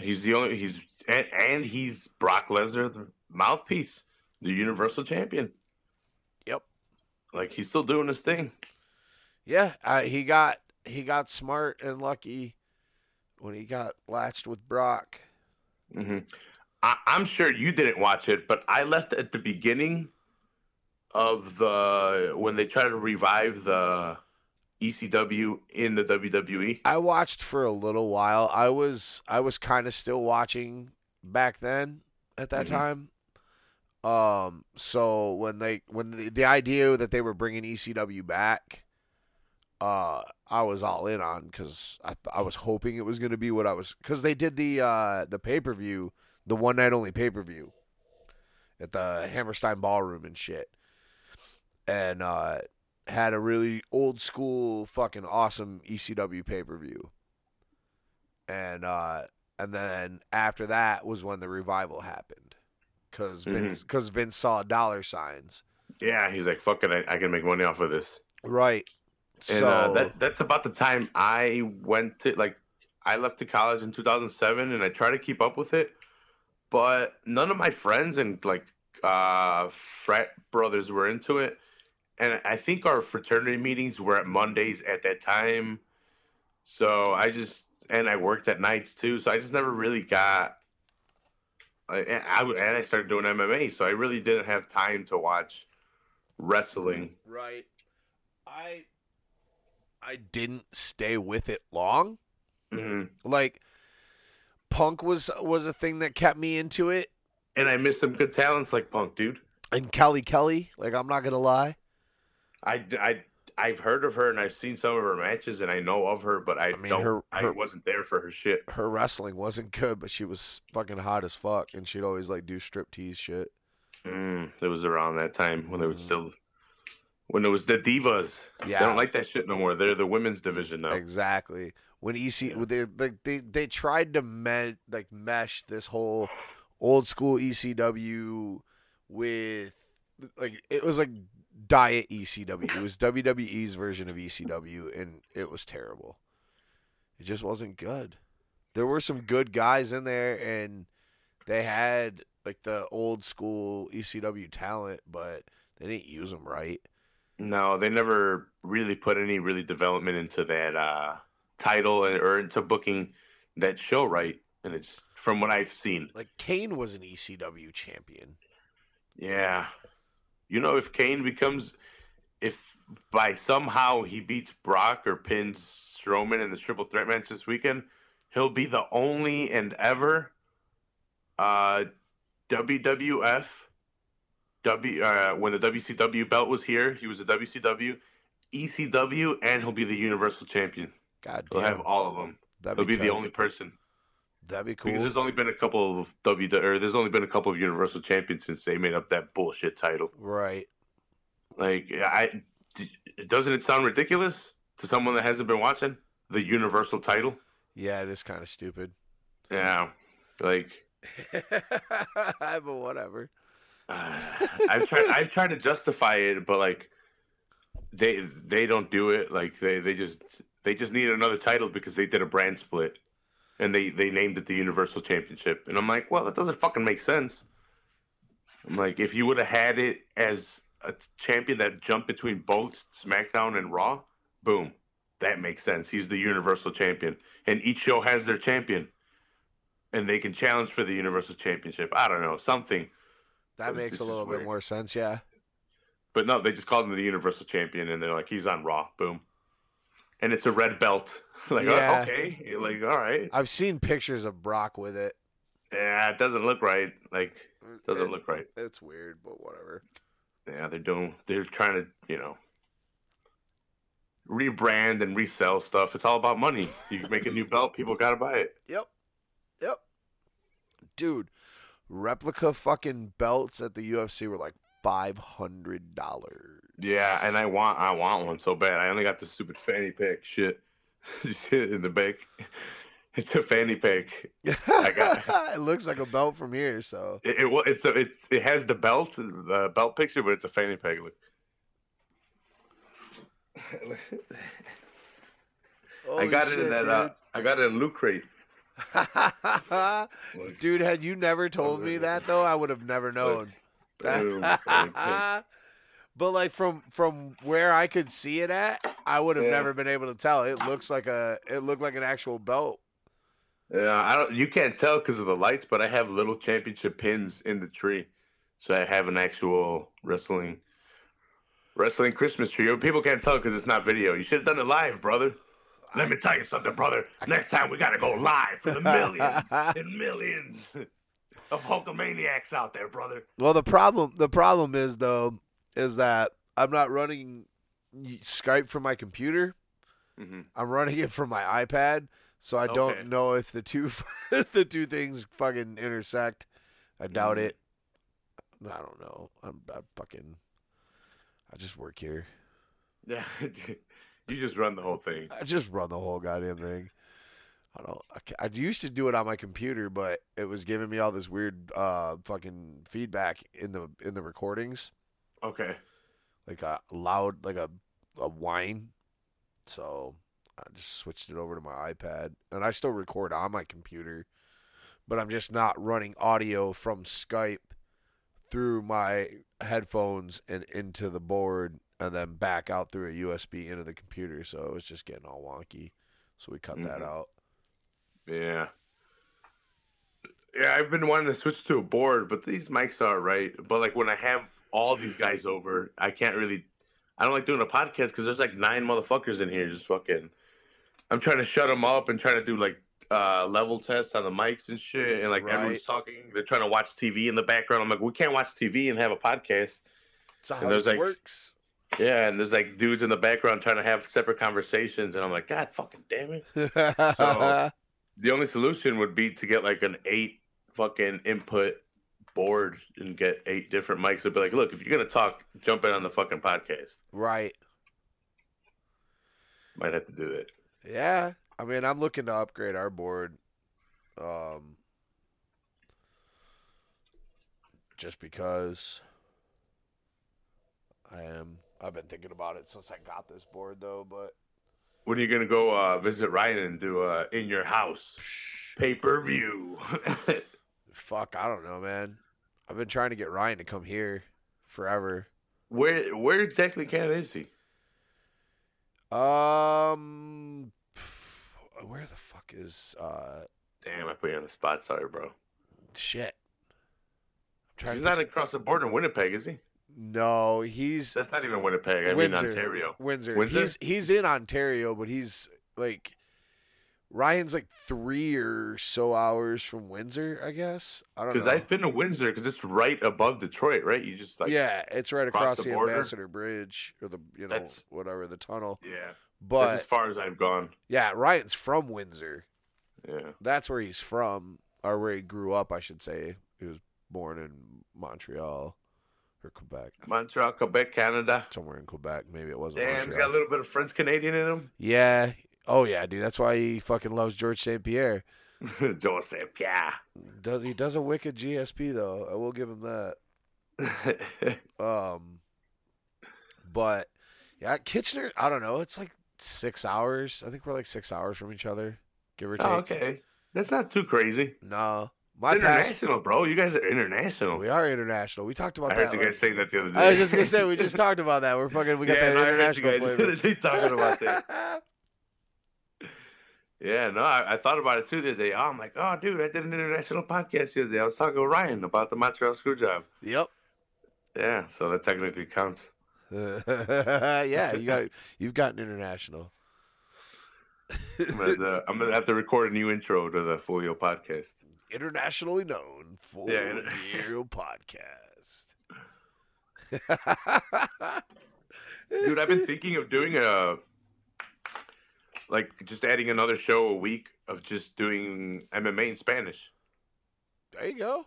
He's the only he's and, and he's Brock Lesnar, the mouthpiece, the Universal Champion. Yep. Like he's still doing his thing. yeah. Uh, he got he got smart and lucky when he got latched with Brock. Mm-hmm. I, I'm sure you didn't watch it, but I left at the beginning of the when they tried to revive the ECW in the. WWE. I watched for a little while. I was I was kind of still watching back then at that Mhm. time. Um so when they when the, the idea that they were bringing ECW back uh I was all in on cuz I th- I was hoping it was going to be what I was cuz they did the uh the pay-per-view, the one night only pay-per-view at the Hammerstein Ballroom and shit. And uh had a really old school fucking awesome ECW pay-per-view. And uh and then after that was when the revival happened. because Mhm. Vince because Vince saw dollar signs. Yeah, he's like, fuck it, I, I can make money off of this. Right. And so uh, that that's about the time I went to like I left to college in 2007, and I tried to keep up with it, but none of my friends and like uh, frat brothers were into it. And I think our fraternity meetings were at Mondays at that time. So I just and I worked at nights too, so I just never really got. I, and I and I started doing MMA, so I really didn't have time to watch wrestling. Right. I I didn't stay with it long. hmm Like Punk was was a thing that kept me into it, And I missed some good talents like Punk, dude. and Kelly Kelly. Like I'm not gonna lie. I, I I've heard of her and I've seen some of her matches and I know of her, but I, I mean, don't. her- I wasn't there for her shit. Her wrestling wasn't good, but she was fucking hot as fuck, and she'd always like do strip tease shit. Mm, it was around that time when they were Mhm. still when it was the divas. Yeah. They don't like that shit no more. They're the women's division now. Exactly. When EC, Yeah. they like they they tried to me, like mesh this whole old school ECW with like it was like diet ECW. It was WWE's version of ECW, and it was terrible. It just wasn't good. There were some good guys in there, and they had like the old school ECW talent, but they didn't use them right. No, they never really put any really development into that uh, title and, or into booking that show right. And it's from what I've seen. Like Kane was an ECW champion. Yeah. You know, if Kane becomes, if by somehow he beats Brock or pins Strowman in the triple threat match this weekend, he'll be the only and ever uh, WWF. W uh, when the WCW belt was here, he was a WCW, ECW, and he'll be the Universal Champion. God damn. He'll have all of them. That'd He'll be the only person That'd be cool. because there's only been a couple of W or there's only been a couple of Universal Champions since they made up that bullshit title. Right. Like, I doesn't it sound ridiculous to someone that hasn't been watching the Universal title? Yeah, it is kind of stupid. Yeah, like but whatever. uh, I've tried. I've tried to justify it, but like they they don't do it. Like they they just they just need another title because they did a brand split, and they they named it the Universal Championship. And I'm like, well, that doesn't fucking make sense. I'm like, if you would have had it as a champion that jumped between both SmackDown and Raw, boom, that makes sense. He's the Universal Champion, and each show has their champion, and they can challenge for the Universal Championship. I don't know something. That It's makes a little bit weird. more sense. Yeah. But no, they just called him the Universal Champion, and they're like, he's on Raw. Boom. And it's a red belt. like, oh, Yeah. okay. You're like, all right. I've seen pictures of Brock with it. Yeah, it doesn't look right. Like, doesn't It- look right. It's weird, but whatever. Yeah, they're doing. They're trying to, you know, rebrand and resell stuff. It's all about money. You make a new belt, people gotta buy it. Yep. Yep. Dude, replica fucking belts at the UFC were like five hundred dollars. Yeah, and I want, I want one so bad. I only got the stupid fanny pack shit. Just see it in the back. It's a fanny pack. I got- it looks like a belt from here, so It, it it's a, it's it has the belt, the belt picture, but it's a fanny pack. Look. I got it in that. Uh, I got it in loot crate. dude, had you never told me that though, I would have never known. Boom, but like from from where I could see it at, I would have Yeah. never been able to tell. It looks like a it looked like an actual belt. Yeah, I don't. You can't tell because of the lights, but I have little championship pins in the tree, so I have an actual wrestling, wrestling Christmas tree. People can't tell because it's not video. You should have done it live, brother. Let me tell you something, brother. Next time we gotta go live for the millions and millions of Hulkamaniacs out there, brother. Well, the problem the problem is though is that I'm not running Skype from my computer. hmm I'm running it from my iPad, so I don't know if the two the two things fucking intersect. I doubt Mhm. it. I don't know. I'm, I fucking. I just work here. Yeah, you just run the whole thing. I just run the whole goddamn thing. I don't. I, I used to do it on my computer, but it was giving me all this weird uh fucking feedback in the in the recordings, Okay. like a loud like a a whine. So I just switched it over to my iPad, and I still record on my computer, but I'm just not running audio from Skype through my headphones and into the board and then back out through a USB into the computer. So it was just getting all wonky. So we cut that Mhm. out. Yeah. Yeah, I've been wanting to switch to a board, but these mics are right. But like when I have all these guys over, I can't really. I don't like doing a podcast because there's like nine motherfuckers in here just fucking. I'm trying to shut them up and trying to do like uh, level tests on the mics and shit, and like Right. everyone's talking. They're trying to watch TV in the background. I'm like, we can't watch TV and have a podcast. So how And there's like- works? Yeah, and there's like dudes in the background trying to have separate conversations, and I'm like, God fucking damn it. the only solution would be to get like an eight fucking input board and get eight different mics. It'd be like, look, if you're gonna talk, jump in on the fucking podcast. right. Might have to do that. Yeah. I mean, I'm looking to upgrade our board. Um, just because I am. I've been thinking about it since I got this board, though. But When are you gonna go uh, visit Ryan and do uh, in your house pay per view? fuck, I don't know, man. I've been trying to get Ryan to come here forever. where where exactly Canada is he? Um, where the fuck is uh Damn, I put you on the spot. Sorry, bro. shit? I'm trying He's to not across the border in Winnipeg, is he? No, he's That's not even Winnipeg. I mean Ontario. Windsor. Windsor? He's he's in Ontario, but he's like Ryan's like three or so hours from Windsor, I guess. I don't know. Because I've been to Windsor because it's right above Detroit, right? You just like yeah, it's right across the the? Ambassador Bridge or the you know That's- whatever the tunnel. yeah. That's But as far as I've gone. yeah, Ryan's from Windsor. Yeah. That's where he's from, or where he grew up, I should say. He was born in Montreal or Quebec, Montreal, Quebec, Canada. somewhere in Quebec. Maybe it wasn't Damn, he's Montreal. got a little bit of French Canadian in him. Yeah. Oh yeah, dude. That's why he fucking loves George St. Pierre. Joseph, yeah. Does he does a wicked GSP though? I will give him that. Um, but yeah, Kitchener. I don't know. It's like six hours. I think we're like six hours from each other, give or take. oh, okay. That's not too crazy. No, My past. international, bro. You guys are international. We are international. We talked about that. I that. heard you guys saying that the other day. I was just gonna say we just talked about that. We're fucking. We got yeah, that no, I heard you international guys flavor. talking about that. Yeah, no, I, I thought about it too the other day. Oh, I'm like, oh, dude, I did an international podcast the other day. I was talking to Ryan about the Montreal screw job. Yep. Yeah, so that technically counts. yeah, you got you've gotten international. I'm gonna, uh, I'm gonna have to record a new intro to the Folio podcast. Internationally known for Yeah, and- Podcast. Dude, I've been thinking of doing a like just adding another show a week of just doing MMA in Spanish. There you go.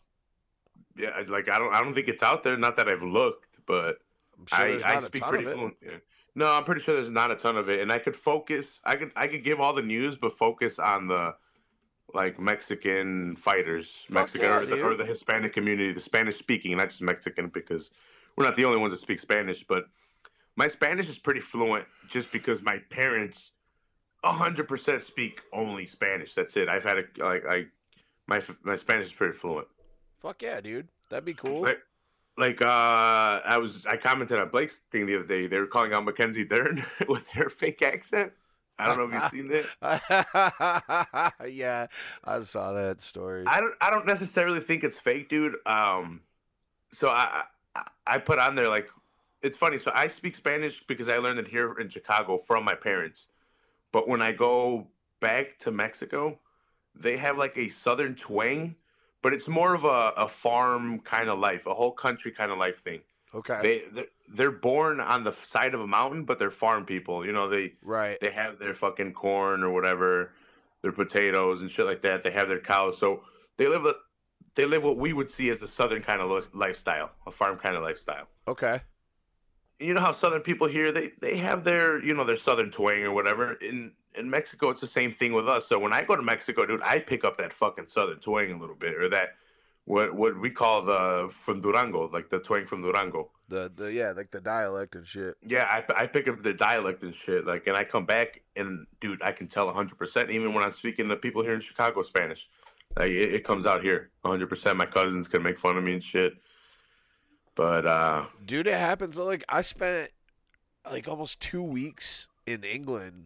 Yeah, like I don't I don't think it's out there. Not that I've looked, but I'm sure I, I speak pretty of fluent. Yeah. No, I'm pretty sure there's not a ton of it, and I could focus. I could I could give all the news, but focus on the like Mexican fighters, Fuck Mexican yeah, or, the, or the Hispanic community, the Spanish speaking, not just Mexican, because we're not the only ones that speak Spanish. But my Spanish is pretty fluent, just because my parents, hundred percent speak only Spanish. That's it. I've had a like I my my Spanish is pretty fluent. Fuck yeah, dude. That'd be cool. Like, like uh, I was I commented on Blake's thing the other day. They were calling out Mackenzie Dern with her fake accent. I don't know if you've seen that. yeah, I saw that story. I don't I don't necessarily think it's fake, dude. Um, so I I, I put on there like it's funny. So I speak Spanish because I learned it here in Chicago from my parents. But when I go back to Mexico, they have like a southern twang, but it's more of a, a farm kind of life, a whole country kind of life thing. Okay. they they're, born on the side of a mountain, but they're farm people. You know, they right. they have their fucking corn or whatever, their potatoes and shit like that. They have their cows, so they live a, they live what we would see as a southern kind of lifestyle, a farm kind of lifestyle. Okay. You know how southern people here they they have their you know their southern twang or whatever. In in Mexico, it's the same thing with us. So when I go to Mexico, dude, I pick up that fucking southern twang a little bit, or that what what we call the from Durango, like the twang from Durango. The the yeah, like the dialect and shit. Yeah, I, I pick up the dialect and shit. Like, and I come back and dude, I can tell 100 percent even when I'm speaking to people here in Chicago Spanish. Like it, it comes out here 100. percent My cousins can make fun of me and shit. But uh Dude, it happens. Like I spent like almost two weeks in England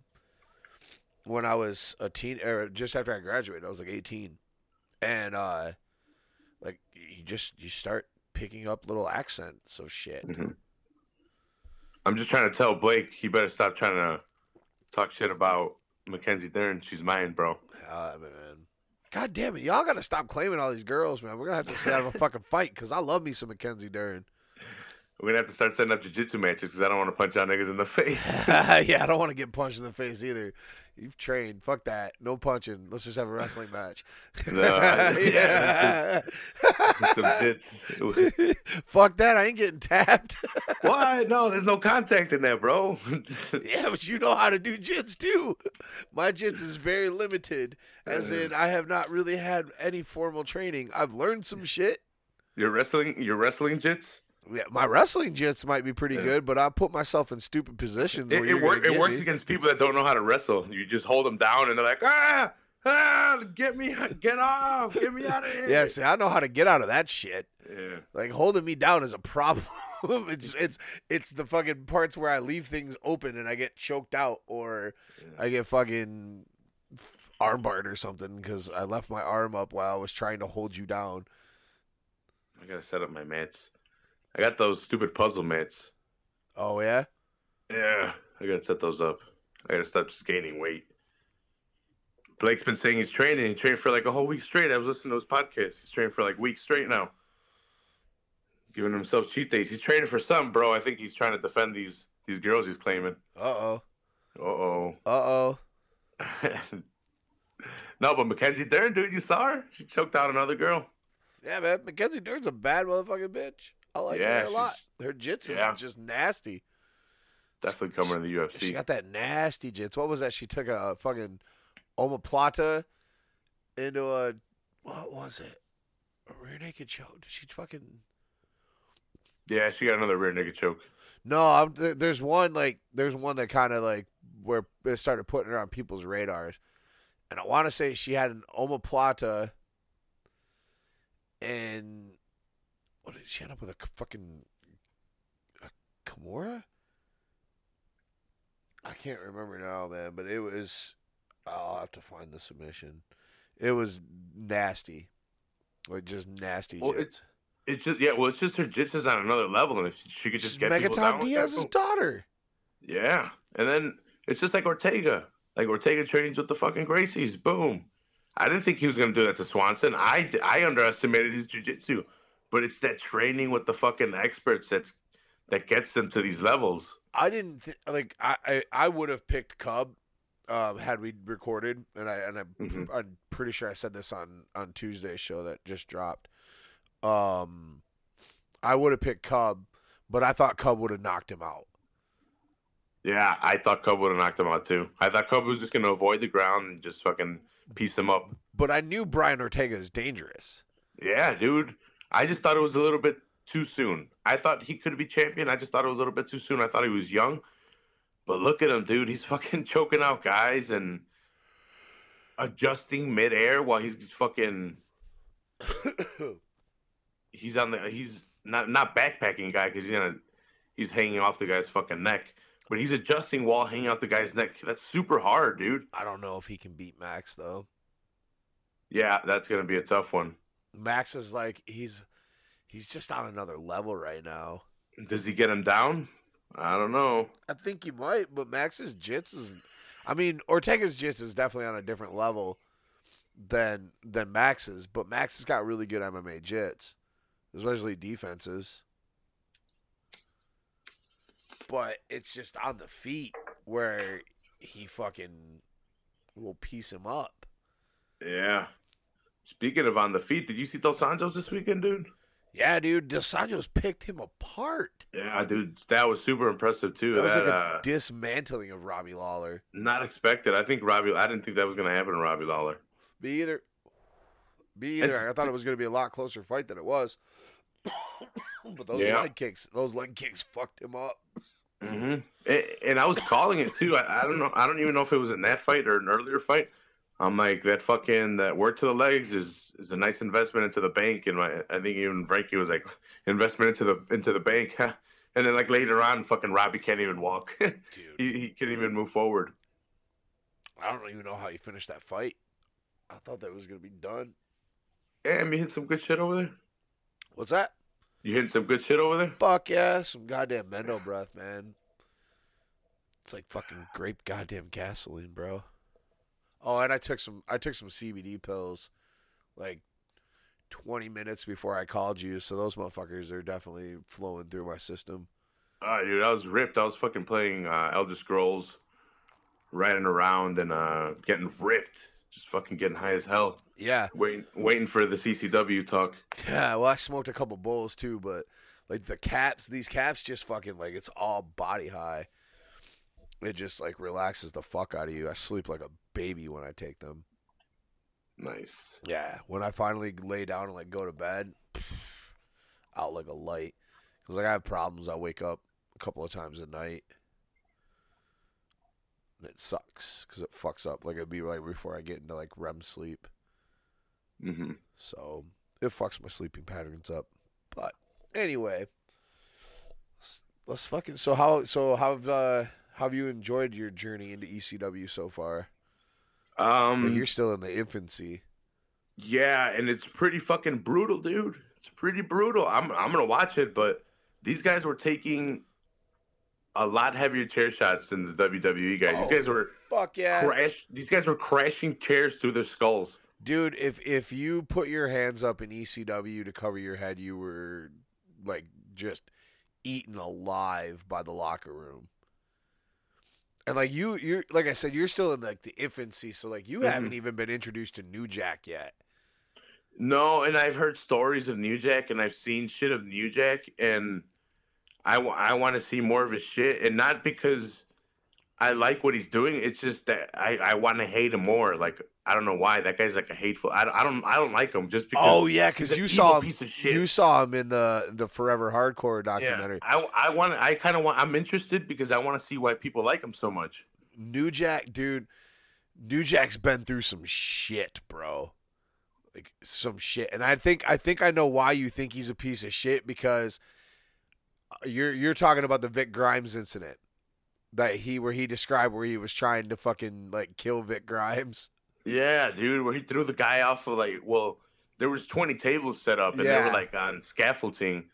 when I was a teen, or just after I graduated. I was like 18, and uh, like you just you start picking up little accents of shit. mhm. I'm just trying to tell Blake he better stop trying to talk shit about Mackenzie Dern. She's mine, bro. Uh, man, God damn it, y'all gotta stop claiming all these girls, man. We're gonna have to have a fucking fight because I love me some Mackenzie Dern. We're gonna have to start setting up jiu-jitsu matches because I don't want to punch out niggas in the face. yeah, I don't want to get punched in the face either. You've trained. Fuck that. No punching. Let's just have a wrestling match. No, yeah, Some jits. Fuck that. I ain't getting tapped. Why? No, there's no contact in there, bro. yeah, but you know how to do jits too. My jits is very limited, as in I have not really had any formal training. I've learned some shit. You're wrestling. You're wrestling jits. Yeah, my wrestling jits might be pretty Yeah. good, but I put myself in stupid positions. It, it, work, it works me. against people that don't know how to wrestle. You just hold them down, and they're like, ah, ah, get me, get off, get me out of here. Yeah, see, I know how to get out of that shit. Yeah. Like holding me down is a problem. it's it's it's the fucking parts where I leave things open and I get choked out or I get fucking armbarred or something because I left my arm up while I was trying to hold you down. I gotta set up my mats. I got those stupid puzzle mats. Oh yeah, Yeah, I gotta set those up. I gotta stop just gaining weight. Blake's been saying he's training. He trained for like a whole week straight. I was listening to his podcast. He's trained for like weeks straight now. Giving himself cheat days. He's training for something, bro. I think he's trying to defend these these girls he's claiming. uh oh, Uh oh. uh oh. no, but Mackenzie Dern, dude, you saw her? She choked out another girl. Yeah, man, Mackenzie Dern's a bad motherfucking bitch. I like Yeah, her a lot. Her jits is just nasty. Definitely coming to the UFC. She got that nasty jits. What was that? She took a fucking omoplata into a what was it? A rear naked choke. Did she fucking yeah, she got another rear naked choke. No, I'm, there's one like there's one that kind of like where it started putting her on people's radars, and I want to say she had an omoplata, and what did she end up with A fucking a Kimura? I can't remember now, man, but it was. I'll have to find the submission. It was nasty, like just nasty. Well, it's- It's just yeah, well, it's just her jitsu's on another level, and if she could just get Megaton Dias's boom. daughter. Yeah, and then it's just like Ortega. Like Ortega trains with the fucking Gracies. Boom. I didn't think he was gonna do that to Swanson. I I underestimated his jujitsu, but it's that training with the fucking experts that's that gets them to these levels. I didn't th- like. I I, I would have picked Cub, um, had we recorded, and I and I, Mhm. I'm pretty sure I said this on on Tuesday's show that just dropped. Um, I would have picked Cub, but I thought Cub would have knocked him out. Yeah, I thought Cub would have knocked him out too. I thought Cub was just gonna avoid the ground and just fucking piece him up. But I knew Brian Ortega is dangerous. Yeah, dude. I just thought it was a little bit too soon. I thought he could be champion. I just thought it was a little bit too soon. I thought he was young. But look at him, dude. He's fucking choking out guys and adjusting midair while he's fucking he's on the he's not not backpacking guy because he's gonna he's hanging off the guy's fucking neck. But he's adjusting while hanging out the guy's neck. That's super hard, dude. I don't know if he can beat Max though. Yeah, that's gonna be a tough one. Max is like he's he's just on another level right now. Does he get him down? I don't know. I think he might, but Max's jits is. I mean, Ortega's jits is definitely on a different level than than Max's, but Max has got really good MMA jits, especially defenses. But it's just on the feet where he fucking will piece him up. Yeah. Speaking of on the feet, did you see Dos Anjos this weekend, dude? Yeah, dude, Dos Anjos picked him apart. Yeah, dude, that was super impressive too. That was That, like a uh, dismantling of Robbie Lawler. not expected. I think Robbie. I didn't think that was gonna happen to Robbie Lawler. Be either. Be either. It's- I thought it was going to be a lot closer fight than it was. but those Yeah. leg kicks, those leg kicks fucked him up. Mm-hmm. And, and I was calling it too. I, I don't know. I don't even know if it was in that fight or an earlier fight. I'm like that fucking that work to the legs is is a nice investment into the bank, and my I think even Frankie was like investment into the into the bank, and then like later on, fucking Robbie can't even walk, Dude, he he can't even move forward. I don't even know how you finished that fight. I thought that was gonna be done. Damn, you hit some good shit over there. What's that? You hitting some good shit over there. Fuck yeah, some goddamn Mendo breath, man. It's like fucking grape goddamn gasoline, bro. Oh, and I took some I took some CBD pills like 20 minutes before I called you, so those motherfuckers are definitely flowing through my system. Ah, dude, I was ripped. I was fucking playing uh, Elder Scrolls, riding around and uh, getting ripped, just fucking getting high as hell. Yeah. Waiting, waiting for the CCW talk. Yeah, well, I smoked a couple bowls too, but like the caps, these caps just fucking like it's all body high. It just like relaxes the fuck out of you. I sleep like a baby when I take them. Nice. Yeah, when I finally lay down and like go to bed, out like a light. Cause like I have problems. I wake up a couple of times a night, and it sucks because it fucks up. Like it'd be right before I get into like REM sleep, hmm so it fucks my sleeping patterns up. But anyway, let's, let's fucking. So how so how have uh, how have you enjoyed your journey into ECW so far? Um, you're still in the infancy. yeah, and it's pretty fucking brutal, dude. It's pretty brutal. I'm, I'm gonna watch it, but these guys were taking a lot heavier chair shots than the WWE guys. Oh. These guys were Fuck yeah. crash. These guys were crashing chairs through their skulls. Dude, if if you put your hands up in ECW to cover your head, you were like just eaten alive by the locker room. And like you, you're like I said, you're still in like the infancy, so like you Mhm. haven't even been introduced to New Jack yet. No, and I've heard stories of New Jack, and I've seen shit of New Jack, and I, I want to see more of his shit, and not because I like what he's doing. It's just that I, I want to hate him more. Like I don't know why that guy's like a hateful. I, don't- I don't I don't like him just because. Oh yeah, because you saw him. piece of shit. You saw him in the the Forever Hardcore documentary. Yeah, I I want I kind of want I'm interested because I want to see why people like him so much. New Jack, dude. New Jack's been through some shit, bro. Like some shit, and I think I think I know why you think he's a piece of shit because uh, you're you're talking about the Vic Grimes incident that he where he described where he was trying to fucking like kill Vic Grimes. Yeah, dude, where he threw the guy off of like well, there was 20 tables set up and they were like on scaffolding,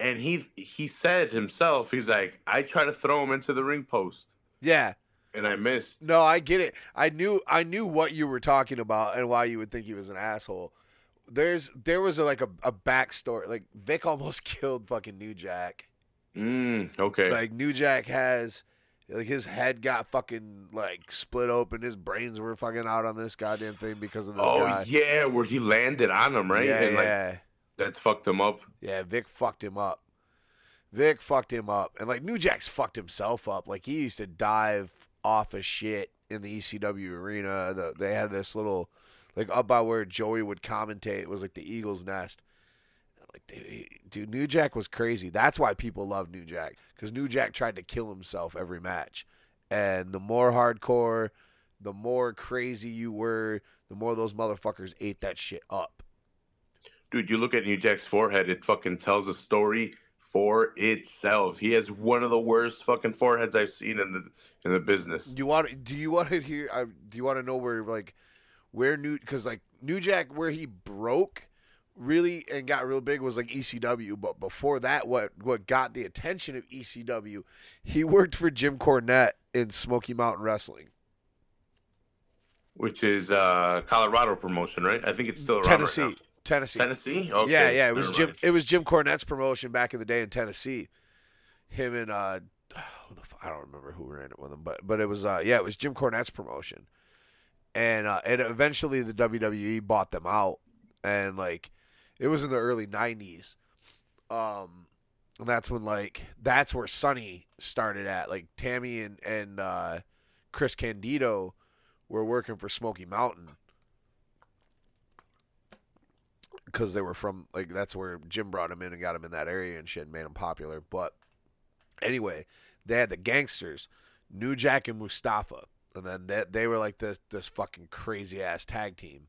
and he he said himself, he's like, I try to throw him into the ring post Yeah, and I missed. no, I get it. I knew I knew what you were talking about and why you would think he was an asshole. There's there was a, like a, a backstory. Like Vic almost killed fucking New Jack. Mm, okay. Like New Jack has like his head got fucking like split open, his brains were fucking out on this goddamn thing because of this oh guy. yeah, where he landed on him, right? Yeah, and like yeah. that's fucked him up. Yeah, Vic fucked him up. Vic fucked him up. And like New Jack's fucked himself up. Like he used to dive off of shit in the ECW arena. The, they had this little like up by where Joey would commentate. It was like the Eagles nest. Like they, dude, New Jack was crazy. That's why people love New Jack because New Jack tried to kill himself every match. And the more hardcore, the more crazy you were, the more those motherfuckers ate that shit up. Dude, you look at New Jack's forehead, it fucking tells a story for itself. He has one of the worst fucking foreheads I've seen in the in the business. Do you want? Do you want to hear? Uh, do you want to know where like where New? Because like New Jack, where he broke really and got real big was like ECW. But before that, what what got the attention of ECW? He worked for Jim Cornette in Smoky Mountain Wrestling, Which is uh Colorado promotion, right? I think it's still around Tennessee, Right Tennessee. Tennessee? Okay. yeah, yeah. It was never Jim. mind. It was Jim Cornette's promotion back in the day in Tennessee. Him and uh, who the f- I don't remember who ran it with him, but but it was uh, yeah, it was Jim Cornette's promotion, and uh, and eventually the WWE bought them out, and like it was in the early '90s, um, and that's when like that's where Sunny started at. Like Tammy and and uh, Chris Candido were working for Smoky Mountain because they were from like that's where Jim brought him in and got him in that area and shit and made him popular. But anyway, they had the gangsters, New Jack and Mustafa, and then they they were like this this fucking crazy ass tag team,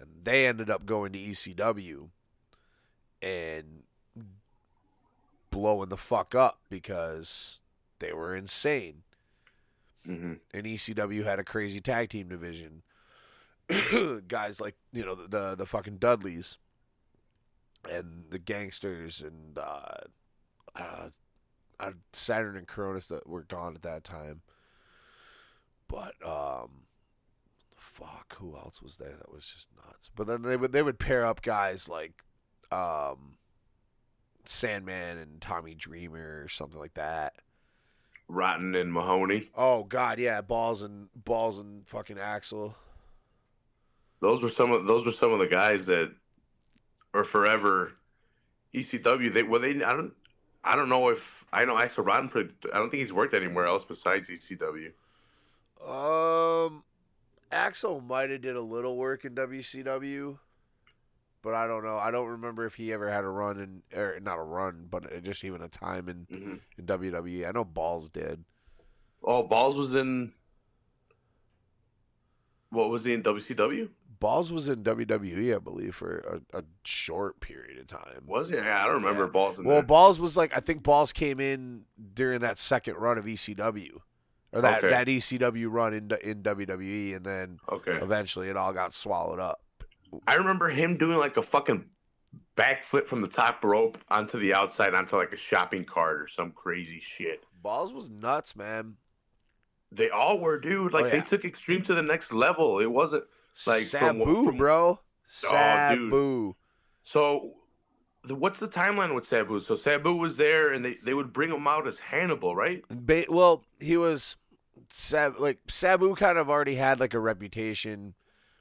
and they ended up going to ECW, and blowing the fuck up because they were insane. hmm And ECW had a crazy tag team division. Guys like you know the, the the fucking Dudleys and the gangsters and uh, uh, uh, Saturn and Kronus that were gone at that time. But um, fuck, who else was there that was just nuts? But then they would they would pair up guys like um, Sandman and Tommy Dreamer or something like that. Rotten and Mahoney. Oh God, yeah, balls and balls and fucking Axl. Those were some of those were some of the guys that are forever ECW. They well they I don't I don't know if I know Axl Rotten. I don't think he's worked anywhere else besides ECW. Um, Axl might have did a little work in WCW, but I don't know. I don't remember if he ever had a run in, or not a run, but just even a time in hmm in WWE. I know Balls did. Oh, Balls was in. What was he in WCW? Balls was in WWE, I believe, for a, a short period of time. Was he? Yeah, I don't remember Yeah. Balls in Well, there. Balls was like I think Balls came in during that second run of ECW, or that Okay. that ECW run in in WWE, and then okay. eventually it all got swallowed up. I remember him doing like a fucking backflip from the top rope onto the outside onto like a shopping cart or some crazy shit. Balls was nuts, man. They all were, dude. Like Oh, they took extreme to the next level. It wasn't Like, from- Sabu, from- bro. Oh, dude. So. The, what's the timeline with Sabu? So Sabu was there, and they, they would bring him out as Hannibal, right? Ba- well, he was Sab- like Sabu kind of already had like a reputation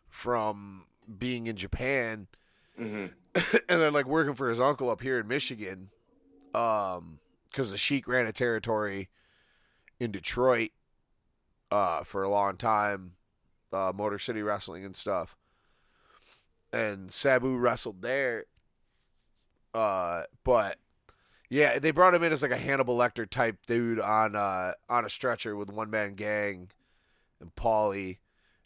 from being in Japan Mm-hmm. and then like working for his uncle up here in Michigan, um, because the Sheik ran a territory in Detroit, uh, for a long time, uh, Motor City Wrestling and stuff, and Sabu wrestled there, uh, but yeah, they brought him in as like a Hannibal Lecter type dude on uh on a stretcher with one man gang, and Paulie,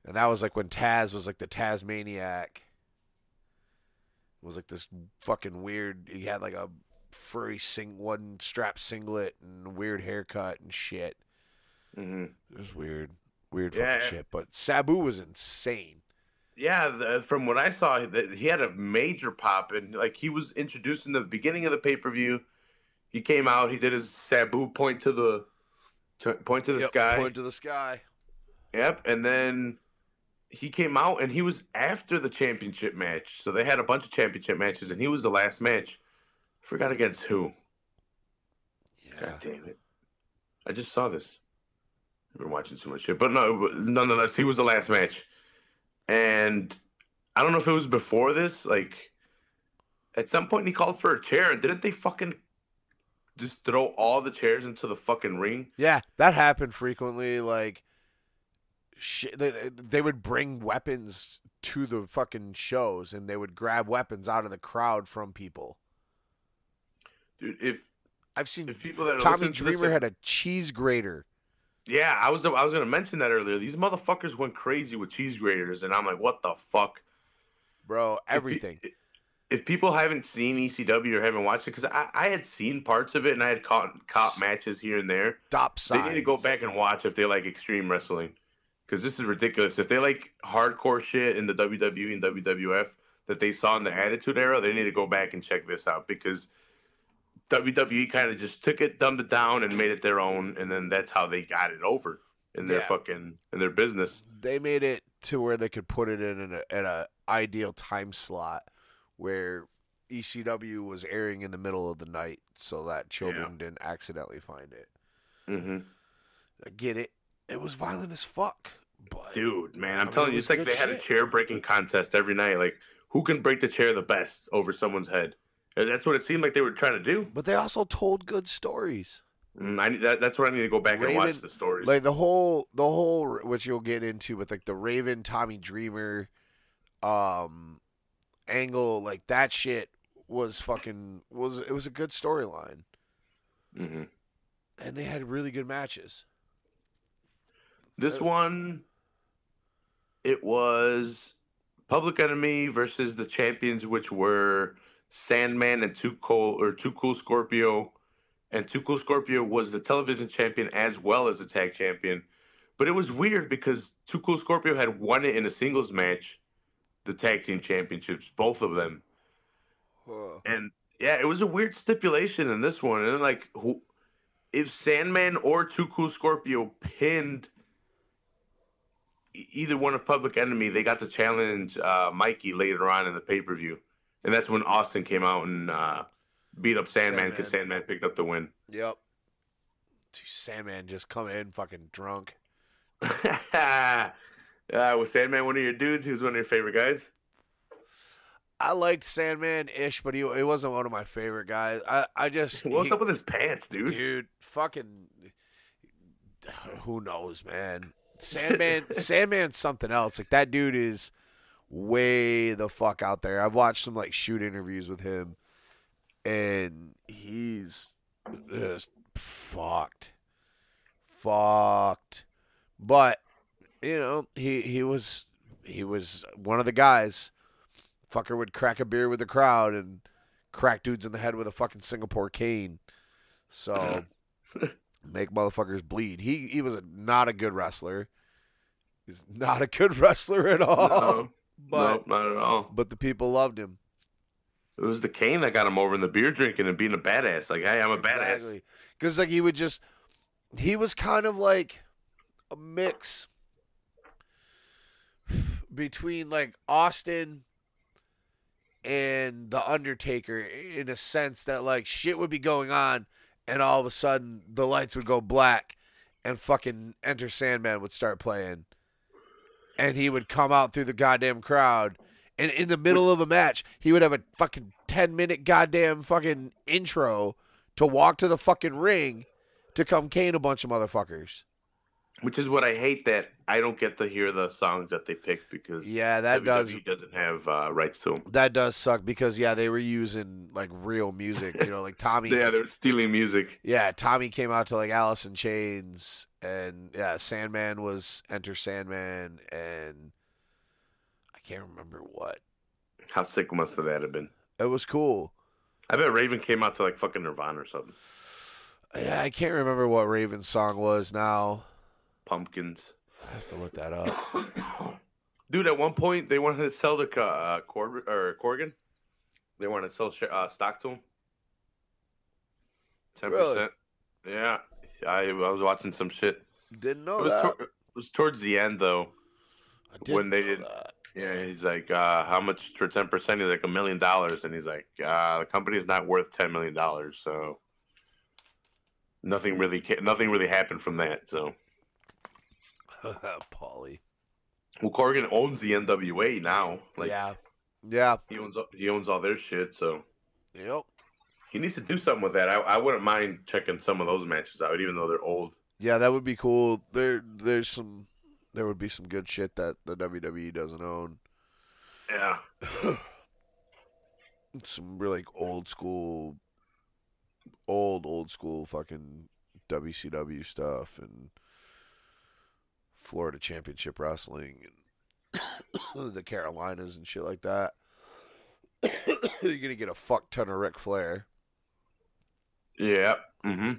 and that was like when Taz was like the Tasmaniac was like this fucking weird. He had like a furry sing one strap singlet and weird haircut and shit. Mm-hmm. It was weird, weird Yeah. fucking shit. But Sabu was insane. Yeah, the, from what I saw, that he had a major pop, and like he was introduced in the beginning of the pay per view. He came out, he did his Sabu point to the to, point to the Yep, sky. point to the sky. Yep, and then he came out, and he was after the championship match. So they had a bunch of championship matches, and he was the last match. Forgot against who? Yeah, God damn it! I just saw this. I've been watching so much shit, but no, nonetheless, he was the last match, and I don't know if it was before this. Like, at some point, he called for a chair, and didn't they fucking just throw all the chairs into the fucking ring? yeah, that happened frequently. Like, shit, they they would bring weapons to the fucking shows, and they would grab weapons out of the crowd from people. Dude, if I've seen if people that Tommy to this Dreamer had a cheese grater. Yeah, I was I was gonna mention that earlier. These motherfuckers went crazy with cheese graters, and I'm like, what the fuck? Bro, everything. If, people haven't seen ECW or haven't watched it, because I, I had seen parts of it and I had caught caught matches here and there. Stop They need to go back and watch if they like extreme wrestling, because this is ridiculous. If they like hardcore shit in the WWE and WWF that they saw in the Attitude Era, they need to go back and check this out because WWE kind of just took it, dumbed it down, and made it their own, and then that's how they got it over in their Yeah. fucking in their business. they made it to where they could put it in an in a ideal time slot where ECW was airing in the middle of the night so that children didn't accidentally find it. hmm I get it. It was violent as fuck. But Dude, man, I I'm mean, telling you, it's like they had a chair breaking contest every night. Like, who can break the chair the best over someone's head? That's what it seemed like they were trying to do. but they also told good stories. Mm, I that, that's what I need to go back and watch the stories. Like the whole the whole which you'll get into with like the Raven Tommy Dreamer um angle like that shit was fucking was it was a good storyline hmm and they had really good matches. This Uh, one, it was Public Enemy versus the champions, which were Sandman and Too Cool or Too Cold Scorpio, and Too Cold Scorpio was the television champion as well as the tag champion. But it was weird because Too Cold Scorpio had won it in a singles match, the tag team championships, both of them. And yeah, it was a weird stipulation in this one. And like, who, if Sandman or Too Cold Scorpio pinned either one of Public Enemy, they got to challenge uh, Mikey later on in the pay per view. And that's when Austin came out and uh, beat up Sandman because Sandman. Sandman picked up the win. Yep. Sandman just come in fucking drunk. uh, was Sandman one of your dudes? He was one of your favorite guys. I liked Sandman ish, but he he wasn't one of my favorite guys. I I just What's he- up with his pants, dude? dude, fucking who knows, man. Sandman Sandman's something else. Like that dude is way the fuck out there. I've watched some like shoot interviews with him and he's just fucked. Fucked. But, you know, he he was he was one of the guys. Fucker would crack a beer with the crowd and crack dudes in the head with a fucking Singapore cane. So make motherfuckers bleed. He he was a, not a good wrestler. He's not a good wrestler at all. No, but no, not at all. but the people loved him. It was the cane that got him over in the beer drinking and being a badass. Like, hey, I'm a badass. Because like he would just, he was kind of like a mix between like Austin and the Undertaker in a sense that like shit would be going on, and all of a sudden the lights would go black, and fucking Enter Sandman would start playing, and he would come out through the goddamn crowd. And in the middle of a match, he would have a fucking 10 minute goddamn fucking intro to walk to the fucking ring to come cane a bunch of motherfuckers. Which is what I hate that I don't get to hear the songs that they pick because Yeah, that WWE does doesn't have uh, rights to them. that does suck because yeah, they were using like real music, you know, like Tommy. Yeah, they're stealing music. Yeah, Tommy came out to like Alice in Chains, and yeah, Sandman was Enter Sandman, and I can't remember what. How sick must have that have been? It was cool. I bet Raven came out to like fucking Nirvana or something. Yeah, I can't remember what Raven's song was now. Pumpkins. I have to look that up. Dude, at one point they wanted to sell the uh, Cor- or Corgan. They wanted to sell uh, stock to him. Ten Really? percent. Yeah, I, I was watching some shit. Didn't know It was, that. it was towards the end though. When they did- that. Yeah, he's like, uh, how much for ten percent? He's like a million dollars, and he's like, uh, the company's not worth ten million dollars, so nothing really, ca- nothing really happened from that. So, Paulie. well, Corgan owns the NWA now. Like, yeah, yeah, he owns, he owns all their shit. So yep. He needs to do something with that. I, I wouldn't mind checking some of those matches out, even though they're old. Yeah, that would be cool. There, there's some, there would be some good shit that the WWE doesn't own. Yeah, Some really old school, old old school fucking WCW stuff and Florida Championship Wrestling and the Carolinas and shit like that. You're gonna get a fuck ton of Ric Flair. Yeah. Mm-hmm.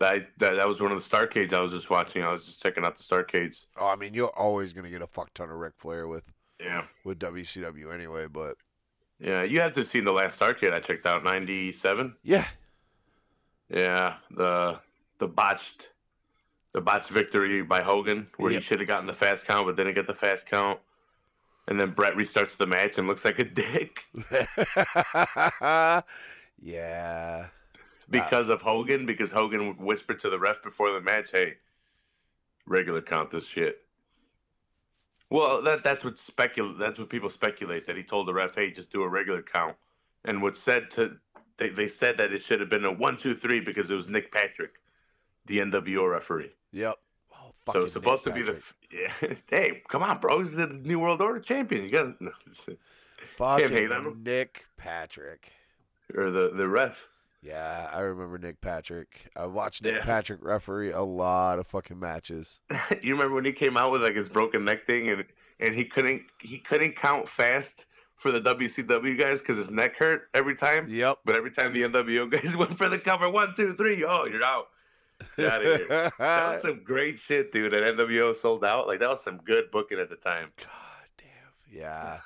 That, that that was one of the Starcades I was just watching. I was just checking out the Starcades. Oh, I mean, you're always gonna get a fuck ton of Ric Flair with Yeah. with WCW anyway. But Yeah, you have to have seen the last Starcade I checked out, '97. yeah, Yeah, the the botched the botched victory by Hogan, where Yep. he should have gotten the fast count but didn't get the fast count, and then Bret restarts the match and looks like a dick yeah. Because of Hogan, because Hogan whispered to the ref before the match, "Hey, regular count this shit." Well, that that's what specul that's what people speculate that he told the ref, "Hey, just do a regular count," and what said to they they said that it should have been a one two three because it was Nick Patrick, the NWO referee. Yep. Oh, So it's supposed Nick to be the yeah. Hey, come on, bro! He's the New World Order champion. You got no, fucking. Nick Patrick. or the the ref. Yeah, I remember Nick Patrick. I watched Nick Yeah. Patrick referee a lot of fucking matches. you remember when he came out with like his broken neck thing and and he couldn't he couldn't count fast for the WCW guys because his neck hurt every time. Yep. But every time the NWO guys went for the cover, one, two, three, oh, you're out. Get out of here. that was some great shit, dude. That NWO sold out. Like that was some good booking at the time. God damn. Yeah.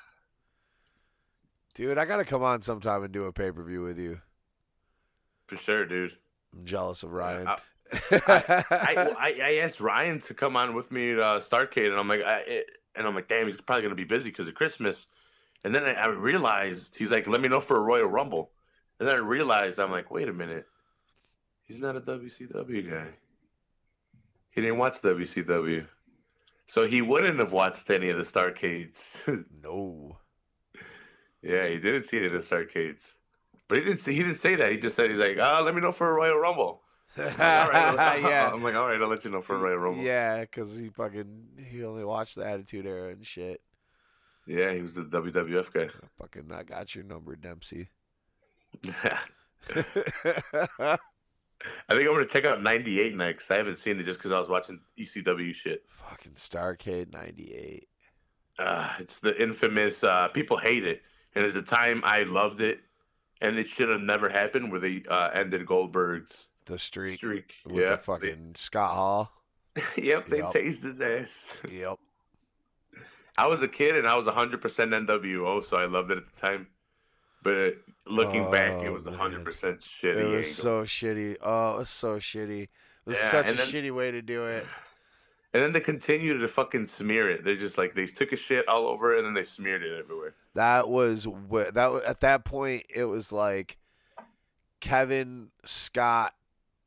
Dude, I gotta come on sometime and do a pay per view with you. For sure, dude. I'm jealous of Ryan. I, I, well, I, I asked Ryan to come on with me to uh, Starcade, and I'm like, I, it, and I'm like, damn, he's probably gonna be busy because of Christmas. And then I, I realized he's like, let me know for a Royal Rumble. And then I realized I'm like, wait a minute, he's not a WCW guy. He didn't watch WCW, so he wouldn't have watched any of the Starcades. no. yeah, he didn't see any of the Starcades. But he didn't see. He didn't say that. He just said he's like, ah, let me know for a Royal Rumble. I'm like, all right, I'll- yeah. I'm like, all right, I'll let you know for a Royal Rumble. Yeah, because he fucking he only watched the Attitude Era and shit. Yeah, he was the WWF guy. Fucking, I got your number, Dempsey. I think I'm gonna check out '98 next. I haven't seen it just because I was watching ECW shit. fucking Starcade '98. Uh, it's the infamous. Uh, people hate it, and at the time I loved it, and it should have never happened. Where they uh, ended Goldberg's The streak streak. with yeah, the fucking Scott Hall. Yep, they Yup. tased his ass. Yep. I was a kid and I was 100% NWO, so I loved it at the time. But looking back, it Oh, was man. 100% shitty. It was angle. so shitty. Oh, it was so shitty. It was Yeah, such a then- shitty way to do it. And then they continued to fucking smear it. They just like they took a shit all over it and then they smeared it everywhere. That was wh- that at that point it was like Kevin Scott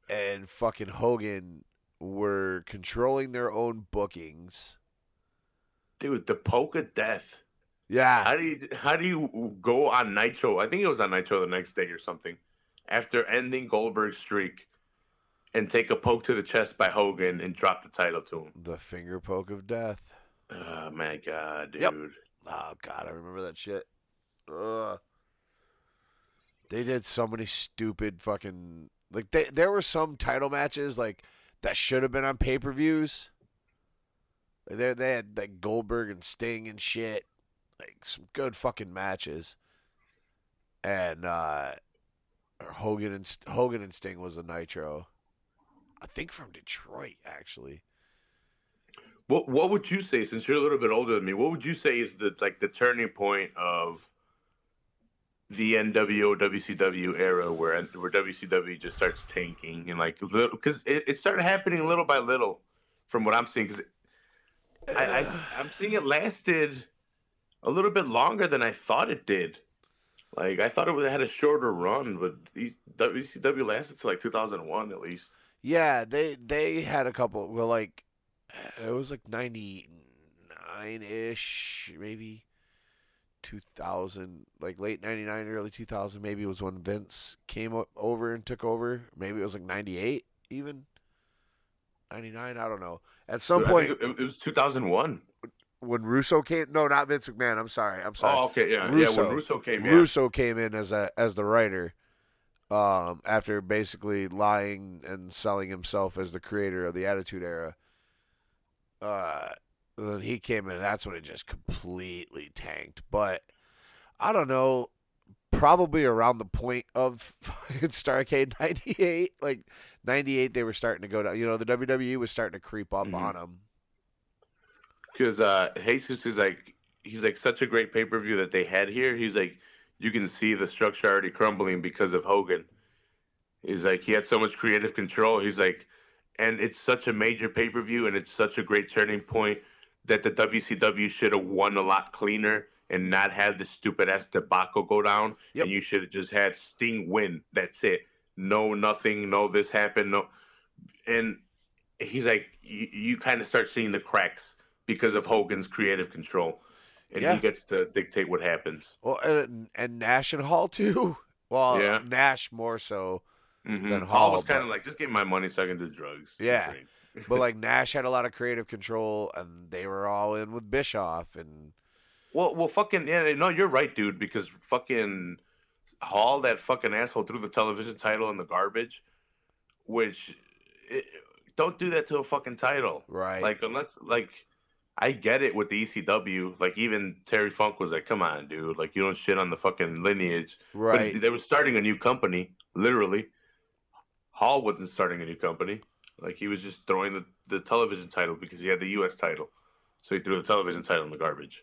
and fucking Hogan were controlling their own bookings. Dude, the poke of death. Yeah. How do you how do you go on Nitro? I think it was on Nitro the next day or something. After ending Goldberg's streak and take a poke to the chest by Hogan and drop the title to him. the finger poke of death. Oh my god, dude. Yep. Oh god, I remember that shit. Ugh. They did so many stupid fucking like they there were some title matches like that should have been on pay per views. They they had like Goldberg and Sting and shit, like some good fucking matches. And uh Hogan and Hogan and Sting was a Nitro. I think from Detroit actually. What what would you say since you're a little bit older than me? What would you say is the like the turning point of the NWO WCW era where where WCW just starts tanking and like because it, it started happening little by little from what I'm seeing because I, I I'm seeing it lasted a little bit longer than I thought it did. Like I thought it would have had a shorter run, but these WCW lasted to like 2001 at least. Yeah, they they had a couple. Well, like uh, it was like ninety nine ish, maybe two thousand, like late ninety nine, early two thousand. Maybe it was when Vince came o- over and took over. Maybe it was like ninety eight, even ninety nine. I don't know. At some point, it, it was 2001. when Russo came, no, not Vince McMahon. I'm sorry. I'm sorry. Oh, okay, yeah, yeah. When Russo came. Russo came in as a as the writer, um, after basically lying and selling himself as the creator of the Attitude Era. Uh, then he came in. And that's when it just completely tanked. But I don't know. Probably around the point of Starcade '98, like '98, they were starting to go down. You know, the WWE was starting to creep up Mhm. on them. because uh, Jesus is like he's like such a great pay per view that they had here. He's like you can see the structure already crumbling because of Hogan. He's like he had so much creative control. He's like, and it's such a major pay per view, and it's such a great turning point that the WCW should have won a lot cleaner and not had the stupid ass debacle go down. Yep. And you should have just had Sting win. That's it. No nothing. No this happened. No, and he's like you, you kind of start seeing the cracks because of Hogan's creative control, and Yeah. he gets to dictate what happens. Well, and, and Nash and Hall too. Well, Yeah. Nash more so. Mm-hmm. Than Hall Hall, was kind of like, just give me my money so I can do drugs. Yeah. but like Nash had a lot of creative control, and they were all in with Bischoff, and Well, well, fucking yeah. No, you're right, dude. Because fucking Hall, that fucking asshole, threw the television title in the garbage, which it, don't do that to a fucking title. Right. Like unless like I get it with the ECW. Like even Terry Funk was like, "Come on, dude! Like you don't shit on the fucking lineage." right. But they were starting a new company, literally. Hall wasn't starting a new company. Like he was just throwing the, the television title because he had the U.S. title, so he threw the television title in the garbage.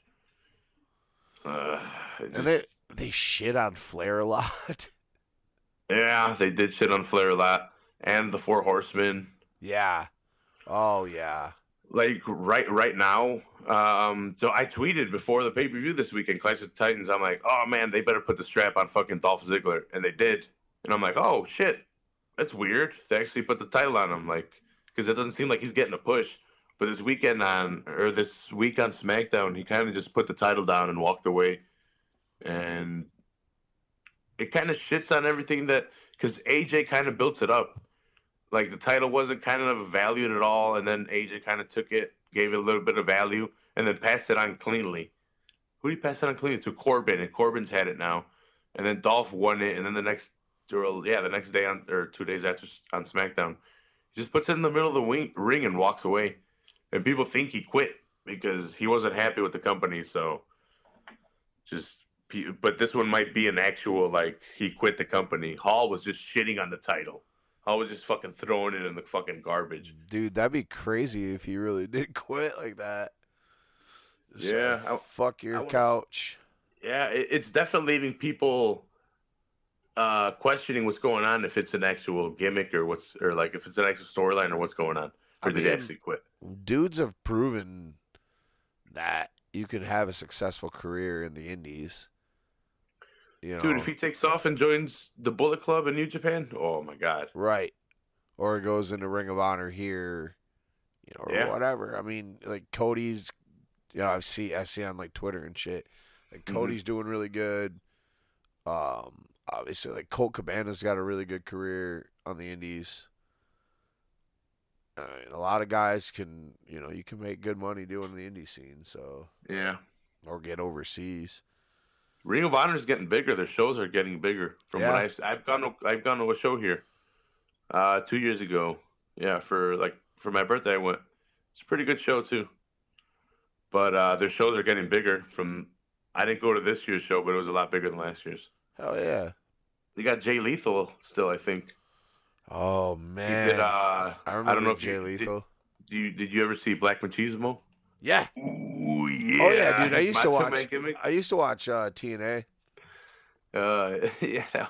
Uh, it and just- they they shit on Flair a lot. yeah, they did shit on Flair a lot, and the Four Horsemen. yeah. Oh yeah. Like right right now. Um, so I tweeted before the pay per view this weekend, Clash of the Titans. I'm like, oh man, they better put the strap on fucking Dolph Ziggler, and they did. And I'm like, oh shit, that's weird. They actually put the title on him, like, because it doesn't seem like he's getting a push. But this weekend on or this week on SmackDown, he kind of just put the title down and walked away, and it kind of shits on everything that because AJ kind of built it up like the title wasn't kind of valued at all, and then AJ kind of took it, gave it a little bit of value, and then passed it on cleanly. Who did he pass it on cleanly to? Corbin, and Corbin's had it now, and then Dolph won it, and then the next, yeah, the next day on or two days after on SmackDown, he just puts it in the middle of the wing, ring and walks away, and people think he quit because he wasn't happy with the company, so just. But this one might be an actual like he quit the company. Hall was just shitting on the title. I was just fucking throwing it in the fucking garbage. Dude, that'd be crazy if he really did quit like that. Just, Yeah, uh, I- fuck your was- couch. Yeah, it, it's definitely leaving people uh, questioning what's going on if it's an actual gimmick or what's or like if it's an actual storyline or what's going on. I Or did he mean- actually quit? Dudes have proven that you can have a successful career in the indies. You know, Dude, if he takes off and joins the Bullet Club in New Japan, oh my god. right, or goes into Ring of Honor here, you know, or Yeah. whatever. I mean, like Cody's, you know, I see I see on like Twitter and shit. Like Mhm. Cody's doing really good. Um, obviously, like Colt Cabana's got a really good career on the Indies. I mean, a lot of guys can, you know, you can make good money doing the indie scene, so Yeah. or get overseas. Ring of Honor is getting bigger. Their shows are getting bigger. From Yeah. what I've I've gone to, I've gone to a show here, uh, two years ago. Yeah, for like for my birthday, I went. It's a pretty good show too. But uh, their shows are getting bigger. From I didn't go to this year's show, but it was a lot bigger than last year's. Hell yeah! They got Jay Lethal still, I think. Oh man, did, uh, I remember I don't know if Jay you, did, Lethal. do you did you ever see Black Machismo? yeah. Ooh yeah. Oh yeah, dude. I used to watch. I used to watch uh, TNA. Uh, yeah.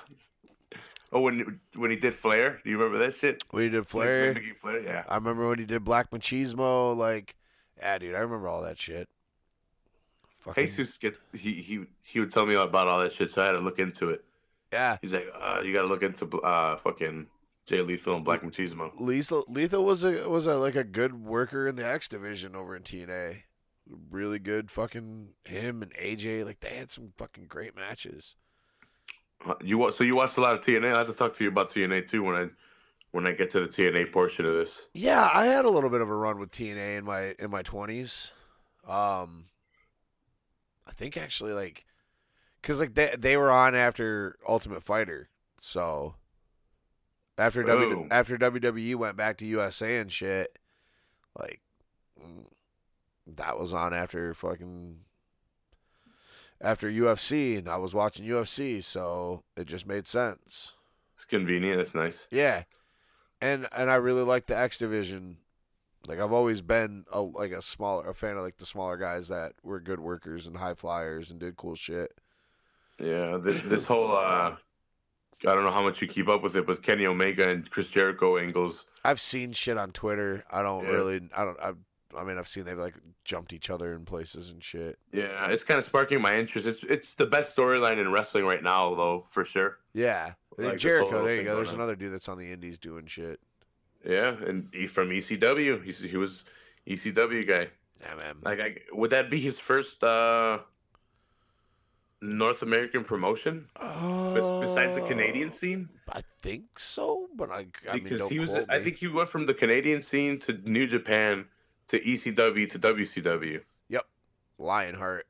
Oh, when when he did Flair, do you remember that shit? When he did Flair. Flair, yeah. I remember when he did Black Machismo. Like, yeah, dude. I remember all that shit. Fucking, Jesus get he he he would tell me about all that shit, so I had to look into it. yeah. He's like, uh, you got to look into uh fucking Jay Lethal and Black Machismo. Lethal, Lethal was a was a like a good worker in the X division over in TNA. Really good, fucking him and AJ. Like they had some fucking great matches. Uh, You wa- so you watched a lot of TNA. I have to talk to you about TNA too when I when I get to the TNA portion of this. Yeah, I had a little bit of a run with TNA in my in my twenties. Um, I think actually like, cause like they they were on after Ultimate Fighter, so after w, Oh. after WWE went back to USA and shit, like mm, that was on after fucking after UFC, and I was watching UFC, so it just made sense. It's convenient. It's nice. Yeah, and and I really like the X division. Like I've always been a like a smaller a fan of like the smaller guys that were good workers and high flyers and did cool shit. Yeah, this, this whole uh, I don't know how much you keep up with it, but Kenny Omega and Chris Jericho angles. I've seen shit on Twitter. I don't Yeah. really. I don't. I, I mean, I've seen they've like jumped each other in places and shit. Yeah, it's kind of sparking my interest. It's it's the best storyline in wrestling right now, though, for sure. Yeah, Like Jericho. There you go. There's on. another dude that's on the Indies doing shit. Yeah, and he from ECW. He's he was ECW guy. Yeah, man. Like, I, would that be his first uh, North American promotion bes- besides the Canadian scene? I think so, but I. I mean, Because don't he was, quote I think he went from the Canadian scene to New Japan to ECW to WCW. Yep, Lionheart.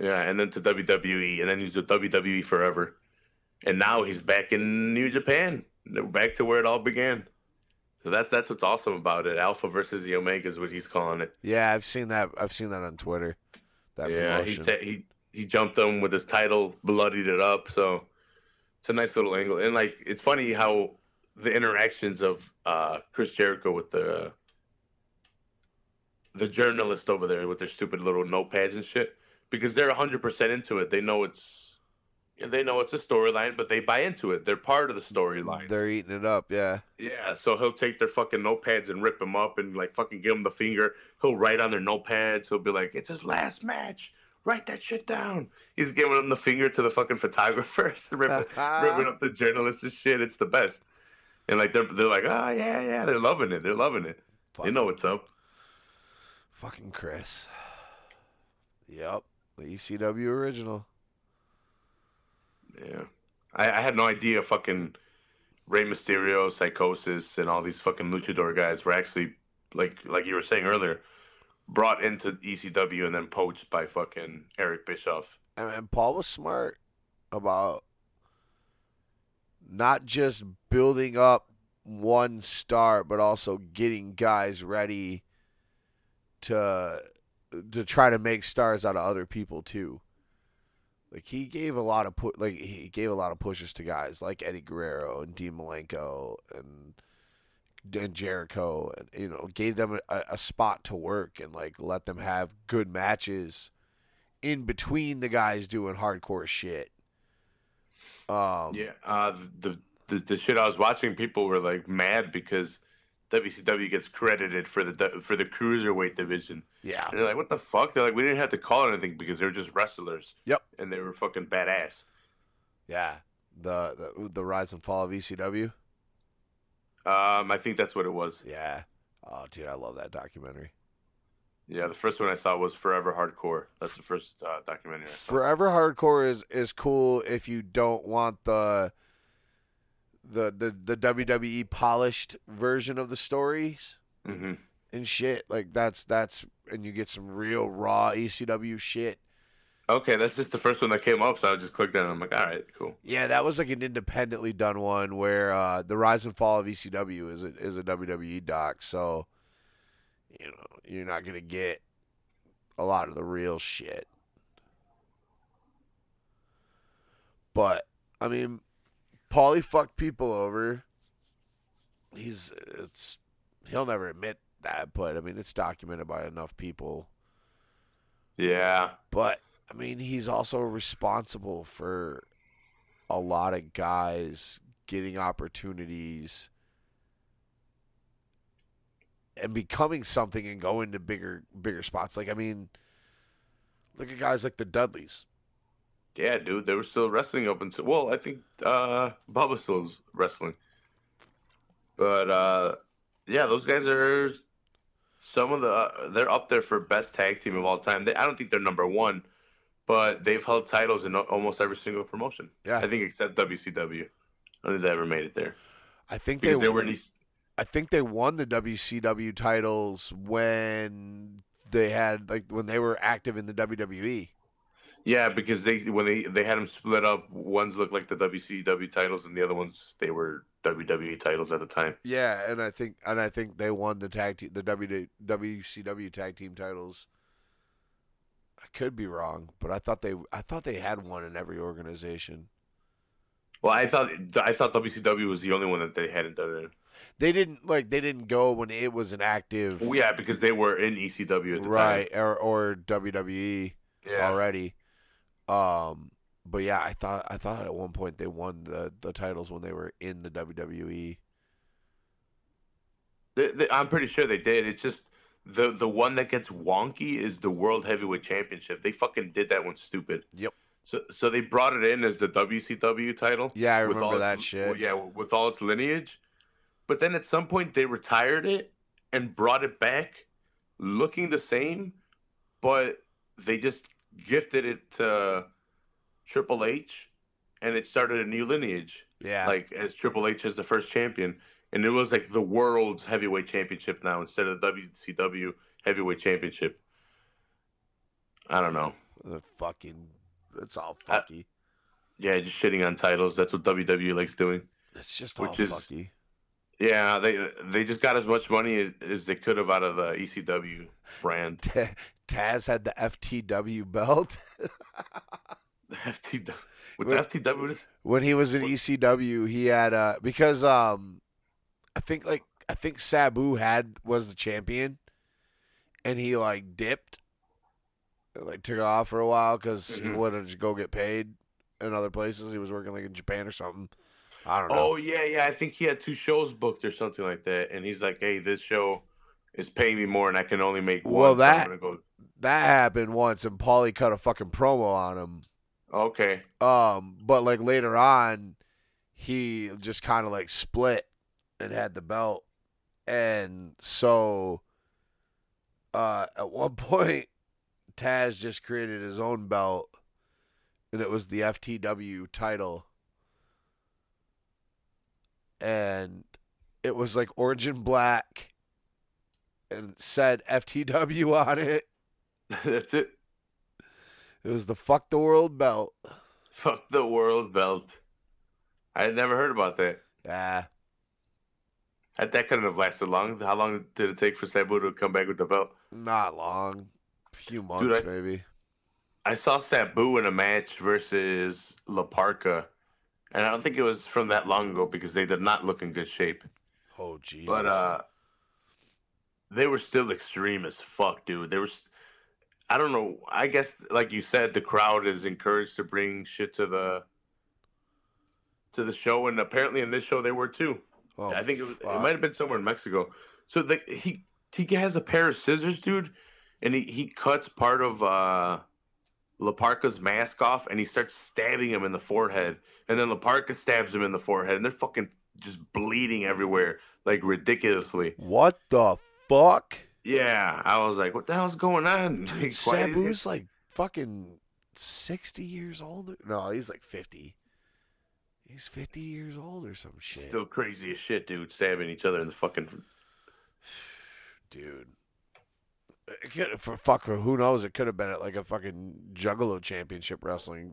Yeah, and then to WWE, and then he's with WWE forever. and now he's back in New Japan, back to where it all began. So that's that's what's awesome about it. Alpha versus the Omega is what he's calling it. Yeah, I've seen that. I've seen that on Twitter. That yeah, he ta- he he jumped them with his title, bloodied it up. So it's a nice little angle, and like it's funny how the interactions of uh, Chris Jericho with the the journalist over there with their stupid little notepads and shit, because they're hundred percent into it. They know it's they know it's a storyline, but they buy into it. They're part of the storyline. They're eating it up. Yeah. Yeah, so he'll take their fucking notepads and rip them up and like fucking give them the finger. He'll write on their notepads. He'll be like, "It's his last match. Write that shit down." He's giving them the finger to the fucking photographers, ripping, ripping up the journalists and shit. It's the best. And like they're they're like, "Oh yeah, yeah." They're loving it. They're loving it. They know what's up. Fucking Chris. Yep. The ECW original. Yeah, I, I had no idea fucking Rey Mysterio, Psychosis, and all these fucking luchador guys were actually like like you were saying earlier, brought into ECW and then poached by fucking Eric Bischoff. And, and Paul was smart about not just building up one star, but also getting guys ready to to try to make stars out of other people too. Like he gave a lot of put, like he gave a lot of pushes to guys like Eddie Guerrero and Dean Malenko and and Jericho, and you know gave them a, a spot to work and like let them have good matches in between the guys doing hardcore shit. Um, Yeah, uh, the, the the shit I was watching, people were like mad because WCW gets credited for the for the cruiserweight division. yeah, And they're like, "What the fuck?" They're like, "We didn't have to call it anything because they were just wrestlers." Yep. And they were fucking badass. yeah. The the the rise and fall of ECW. Um, I think that's what it was. Yeah. Oh, dude, I love that documentary. Yeah, the first one I saw was Forever Hardcore. That's the first uh, documentary I saw. Forever Hardcore is is cool if you don't want the the the, the WWE polished version of the stories hmm and shit. Like that's that's and you get some real raw ECW shit. Okay, that's just the first one that came up, so I just clicked on it. And I'm like, all right, cool. Yeah, that was like an independently done one where uh, the rise and fall of ECW is a, is a WWE doc. So, you know, you're not gonna get a lot of the real shit. But I mean, Paulie fucked people over. He's it's he'll never admit that, but I mean, it's documented by enough people. Yeah, But I mean, he's also responsible for a lot of guys getting opportunities and becoming something and going to bigger bigger spots. Like I mean, look at guys like the Dudleys. Yeah, dude, they were still wrestling up until well, I think uh, Bubba still's wrestling, but uh, yeah, those guys are some of the uh, they're up there for best tag team of all time. They, I don't think they're number one, but they've held titles in almost every single promotion. Yeah. I think except WCW. I don't think they ever made it there I think because they, they were these. I think they won the WCW titles when they had like when they were active in the. WWE. Yeah, because they when they they had them split up, ones looked like the WCW titles, and the other ones they were WWE titles at the time. Yeah, and I think and I think they won the tag team, the WCW tag team titles. I could be wrong, but I thought they I thought they had one in every organization. Well, I thought I thought WCW was the only one that they hadn't done it. They didn't like they didn't go when it was an active Well, yeah, because they were in ECW at the right or or WWE. Yeah. already. Um, but yeah, I thought I thought at one point they won the the titles when they were in the. WWE. They, they, I'm pretty sure they did. It's just the the one that gets wonky is the World Heavyweight Championship. They fucking did that one stupid. Yep. So so they brought it in as the WCW title. Yeah, I with all remember that its- shit. Yeah, with all its lineage. But then at some point they retired it and brought it back, looking the same, but they just gifted it to Triple H, and it started a new lineage. Yeah, Like as Triple H as the first champion, and it was like the world's heavyweight championship now instead of the WCW heavyweight championship. I don't know. the fucking it's all I- Yeah, just shitting on titles. That's what WWE likes doing. It's just all Which is- fucky. Yeah, they they just got as much money as, they could have out of the ECW brand. Ta- Taz had the FTW belt The FTW. With the FTW, what when he was in ECW. He had uh because um I think like I think Sabu had was the champion, and he like dipped, and, like took off for a while because he Mhm. wanted to go get paid in other places. He was working like in Japan or something. I don't know. Oh yeah, yeah. I think he had two shows booked or something like that, and he's like, "Hey, this show is paying me more, and I can only make one." Well, so I'm that- gonna go. That happened once, and Paulie cut a fucking promo on him. Okay, Um, but like later on, he just kind of like split and had the belt, and so uh, at one point, Taz just created his own belt, and it was the FTW title, and it was like orange and black, and said FTW on it. that's it. It was the fuck the world belt. Fuck the world belt. I had never heard about that. Yeah. That that couldn't have lasted long. How long did it take for Sabu to come back with the belt? Not long. A few months, I- maybe. I saw Sabu in a match versus La Parca, and I don't think it was from that long ago because they did not look in good shape. Oh, jeez. But uh, they were still extreme as fuck, dude. They were. s- I don't know. I guess, like you said, the crowd is encouraged to bring shit to the to the show, and apparently in this show they were too. oh, I think it, was, it might have been somewhere in Mexico. So the, he he has a pair of scissors, dude, and he, he cuts part of uh, La Parca's mask off, and he starts stabbing him in the forehead, and then La Parca stabs him in the forehead, and they're fucking just bleeding everywhere, like ridiculously. What the fuck? Yeah, I was like, what the hell's going on? Dude, Like, Sabu's like fucking 60 years old. No, he's like 50. He's 50 years old or some shit. still crazy as shit, dude, stabbing each other in the fucking. Dude. For fuck, for who knows? It could have been at like a fucking Juggalo Championship wrestling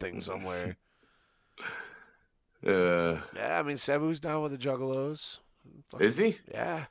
thing somewhere. Uh, yeah, I mean, Sabu's down with the Juggalos. Fucking- is he? Yeah.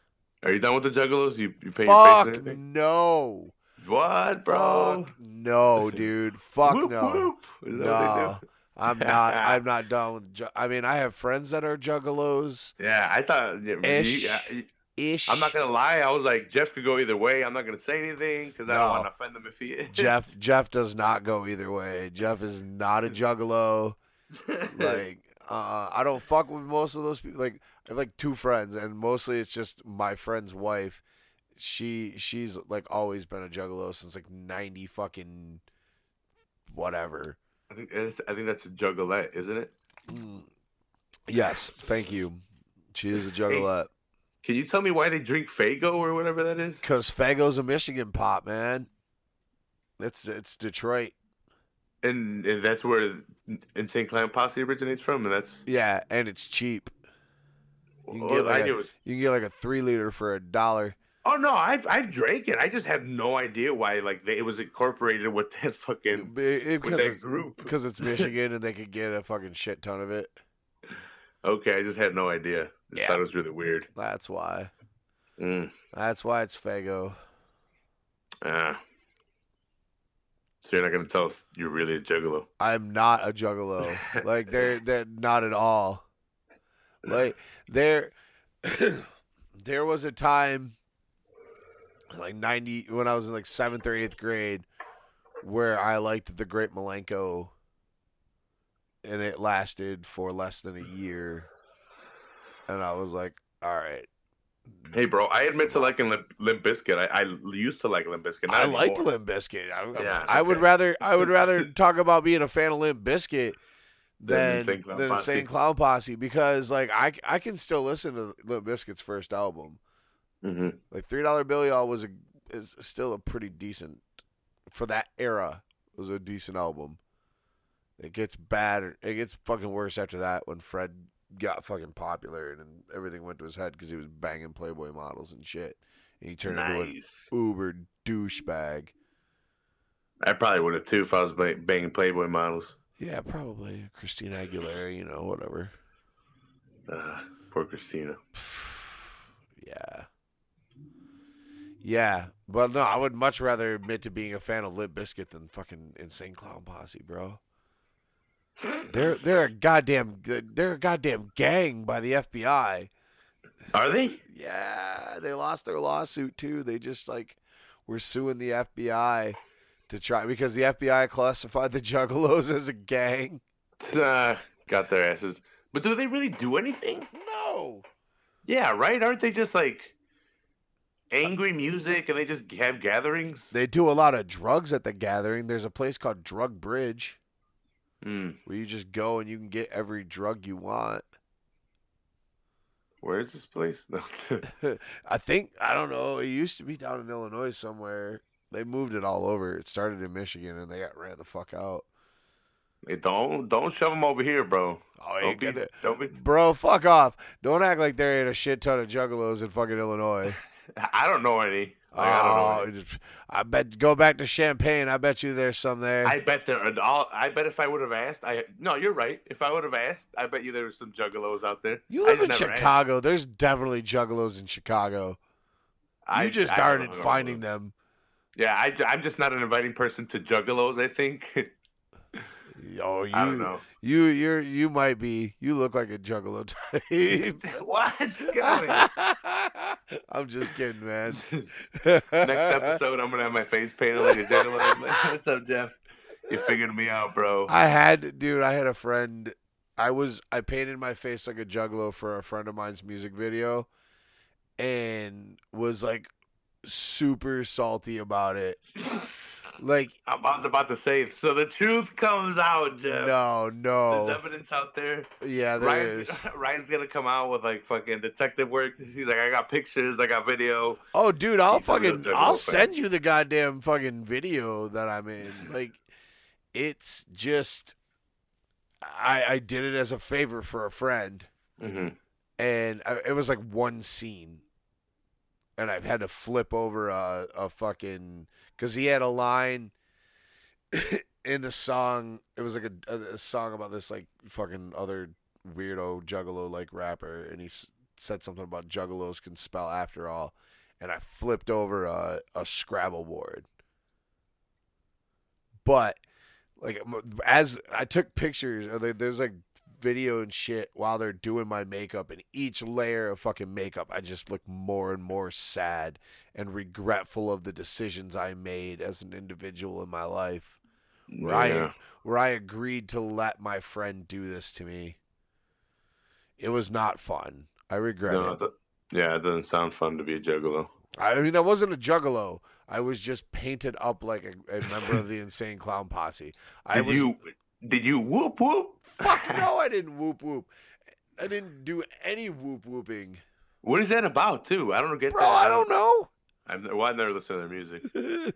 Are you done with the Juggalos? You you pay your face Fuck and anything? no. What, bro? Fuck no, dude. Fuck Whoop, no. whoop. Is that what they No, do? I'm not. I'm not done with. Ju- I mean, I have friends that are juggalos Yeah, I thought. Ish. you- I- ish. I'm not gonna lie. I was like, Jeff could go either way. I'm not gonna say anything because I don't want to offend him if he is. Jeff. Jeff does not go either way. Jeff is not a juggalo. Like, uh, I don't fuck with most of those people. Like, I have like two friends, and mostly it's just my friend's wife. She she's like always been a juggalo since like ninety fucking whatever. I think I think that's a juggalette, isn't it? Mm. Yes, thank you. She is a juggalette. Can you tell me why they drink Faygo or whatever that is? Cause Faygo's a Michigan pop, man. It's it's Detroit. And, and that's where Insane Clown Posse originates from, and that's. Yeah, and it's cheap. You can get like a, was- you can get like a three liter for a dollar. Oh no, I've I've drank it. I just have no idea why like they, it was incorporated with that fucking Be- it- with Because that it's, group. because it's Michigan and they could get a fucking shit ton of it. Okay, I just had no idea. Just Yeah. thought it was really weird. That's why. Mm. That's why it's Faygo. Ah. So you're not gonna tell us you're really a juggalo? I'm not a juggalo. like they're they're not at all. Like there there was a time like 90 when I was in like 7th or 8th grade where I liked the Great Milenko and it lasted for less than a year and I was like all right Hey, bro, I admit to liking Limp, Limp Bizkit. I, I used to like Limp Bizkit. not I liked anymore. Limp Bizkit. I, I- Yeah, I would rather I would rather talk about being a fan of Limp Bizkit Than than Insane Clown than Posse. Insane Clown Posse because like I I can still listen to Limp Bizkit's first album. Mhm. Like Three Dollar Bill Y'all was a is still a pretty decent for that era. It was a decent album. It gets bad. It gets fucking worse after that when Fred got fucking popular and, everything went to his head because he was banging Playboy models and shit. And he turned into an uber douchebag. I probably would have too if I was banging Playboy models. Yeah, probably Christina Aguilera. You know, whatever. Uh, poor Christina. Yeah. Yeah, but no, I would much rather admit to being a fan of Limp Bizkit than fucking Insane Clown Posse, bro. They're they're a goddamn they're a goddamn gang by the FBI. Are they? Yeah, they lost their lawsuit too. They just like were suing the FBI to try because the FBI classified the Juggalos as a gang. Uh, got their asses. But do they really do anything? No. Yeah, right. Aren't they just like angry music and they just have gatherings? They do a lot of drugs at the gathering. There's a place called Drug Bridge Hmm. where you just go and you can get every drug you want. Where is this place? No. I think I don't know. It used to be down in Illinois somewhere. They moved it all over. It started in Michigan and they got ran the fuck out. Hey, don't don't shove them over here, bro. Oh, Don't be, get don't be. Bro, fuck off. Don't act like there ain't a shit ton of juggalos in fucking Illinois. I don't know any. Like, I don't know. Oh, I bet go back to Champaign. I bet you there's some there. I bet there. Are all, I bet if I would have asked, I no, you're right. If I would have asked, I bet you there was some juggalos out there. you I live in never asked. Chicago. There's definitely juggalos in Chicago. I- You just I started know. finding them. Yeah, I, I'm just not an inviting person to juggalos. I think. Oh, you, I don't know. you, you're, you might be. You look like a juggalo type. what? I'm just kidding, man. Next episode, I'm gonna have my face painted like a juggalo. Like, What's up, Jeff? You figured me out, bro. I had, dude. I had a friend. I was. I painted my face like a juggalo for a friend of mine's music video, and was like super salty about it. Like, I was about to say. So the truth comes out, Jeff. no, no. There's evidence out there. Yeah, there Ryan's, is. Ryan's gonna come out with like fucking detective work. He's like, I got pictures, I got video. Oh, dude, I'll He's fucking. I'll send you the goddamn fucking video that I'm in. Like, it's just. I I did it as a favor for a friend. Mm-hmm. and I, it was like one scene, and I've had to flip over a, a fucking because he had a line in the song. It was like a, a, song about this like fucking other weirdo juggalo like rapper, and he s- said something about juggalos can spell after all, and I flipped over a, a Scrabble board, but like as I took pictures, uh, there- there's like video and shit while they're doing my makeup and each layer of fucking makeup I just look more and more sad and regretful of the decisions I made as an individual in my life where I where I agreed to let my friend do this to me. It was not fun. I regret No, it. yeah, it doesn't sound fun to be a juggalo. I mean, I wasn't a juggalo. I was just painted up like a, a member of the Insane Clown Posse. I Did was you did you whoop whoop? fuck no. I didn't whoop whoop. I didn't do any whoop whooping, What is that about too? I don't get bro. that. I don't know. I've, well, I've never listened to their music.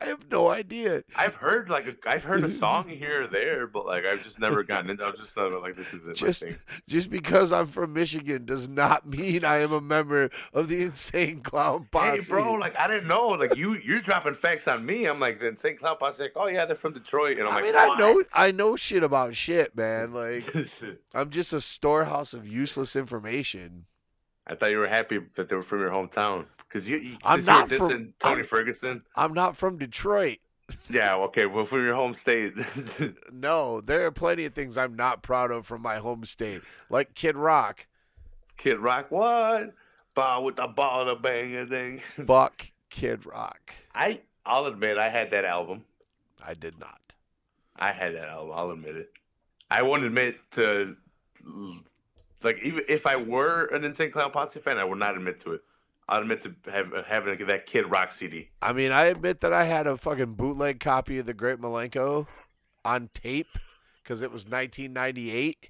I have no idea. I've heard like a, I've heard a song here or there, but like I've just never gotten into. I'm just like this isn't Just just because I'm from Michigan does not mean I am a member of the Insane Clown Posse. Hey, bro, like I didn't know. Like you, you're dropping facts on me. I'm like, the Insane Clown Posse, like, oh yeah, they're from Detroit, and I'm I like, mean, I know I know shit about shit, man. Like I'm just a storehouse of useless information. I thought you were happy that they were from your hometown because you. you I'm since you were not from- dissing Tony I'm- Ferguson. I'm not from Detroit. Yeah, okay, well, from your home state. No, there are plenty of things I'm not proud of from my home state, like Kid Rock. Kid Rock, what? Ball with the ball, the bang and thing. Fuck Kid Rock. I, I'll admit, I had that album. I did not. I had that album. I'll admit it. I won't admit to, like, even if I were an Insane Clown Posse fan, I would not admit to it. I'd admit to have, having that Kid Rock CD. I mean, I admit that I had a fucking bootleg copy of The Great Milenko on tape because it was 1998.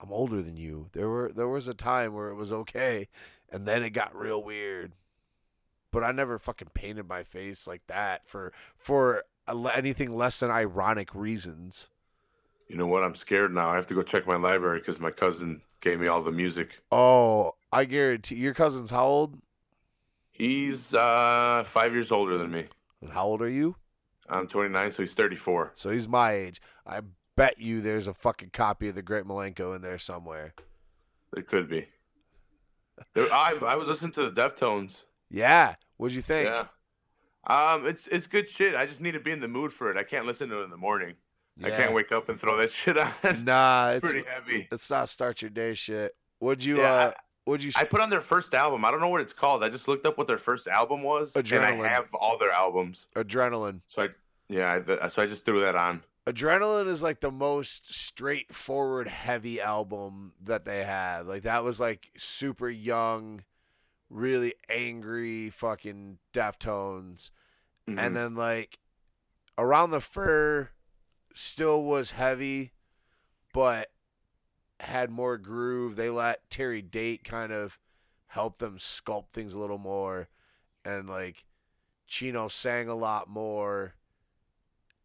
I'm older than you. There were there was a time where it was okay, and then it got real weird. But I never fucking painted my face like that for for anything less than ironic reasons. You know what? I'm scared now. I have to go check my library because my cousin gave me all the music. Oh, I guarantee your cousin's how old? He's uh, five years older than me. And how old are you? I'm 29, so he's 34. So he's my age. I bet you there's a fucking copy of the Great Milenko in there somewhere. It could be. There- I I was listening to the Deftones. Yeah. What'd you think? Yeah. Um, it's it's good shit. I just need to be in the mood for it. I can't listen to it in the morning. I can't wake up and throw that shit on. Nah, it's it's pretty heavy. it's not start your day shit. Would you Yeah, uh would you I put on their first album. I don't know what it's called. I just looked up what their first album was, and I have all their albums. adrenaline? So I yeah, I, so I just threw that on. Adrenaline is like the most straightforward heavy album that they have. Like that was like super young, really angry fucking Deftones. Mhm. And then like Around the Fur still was heavy, but had more groove. They let Terry Date kind of help them sculpt things a little more. And like Chino sang a lot more.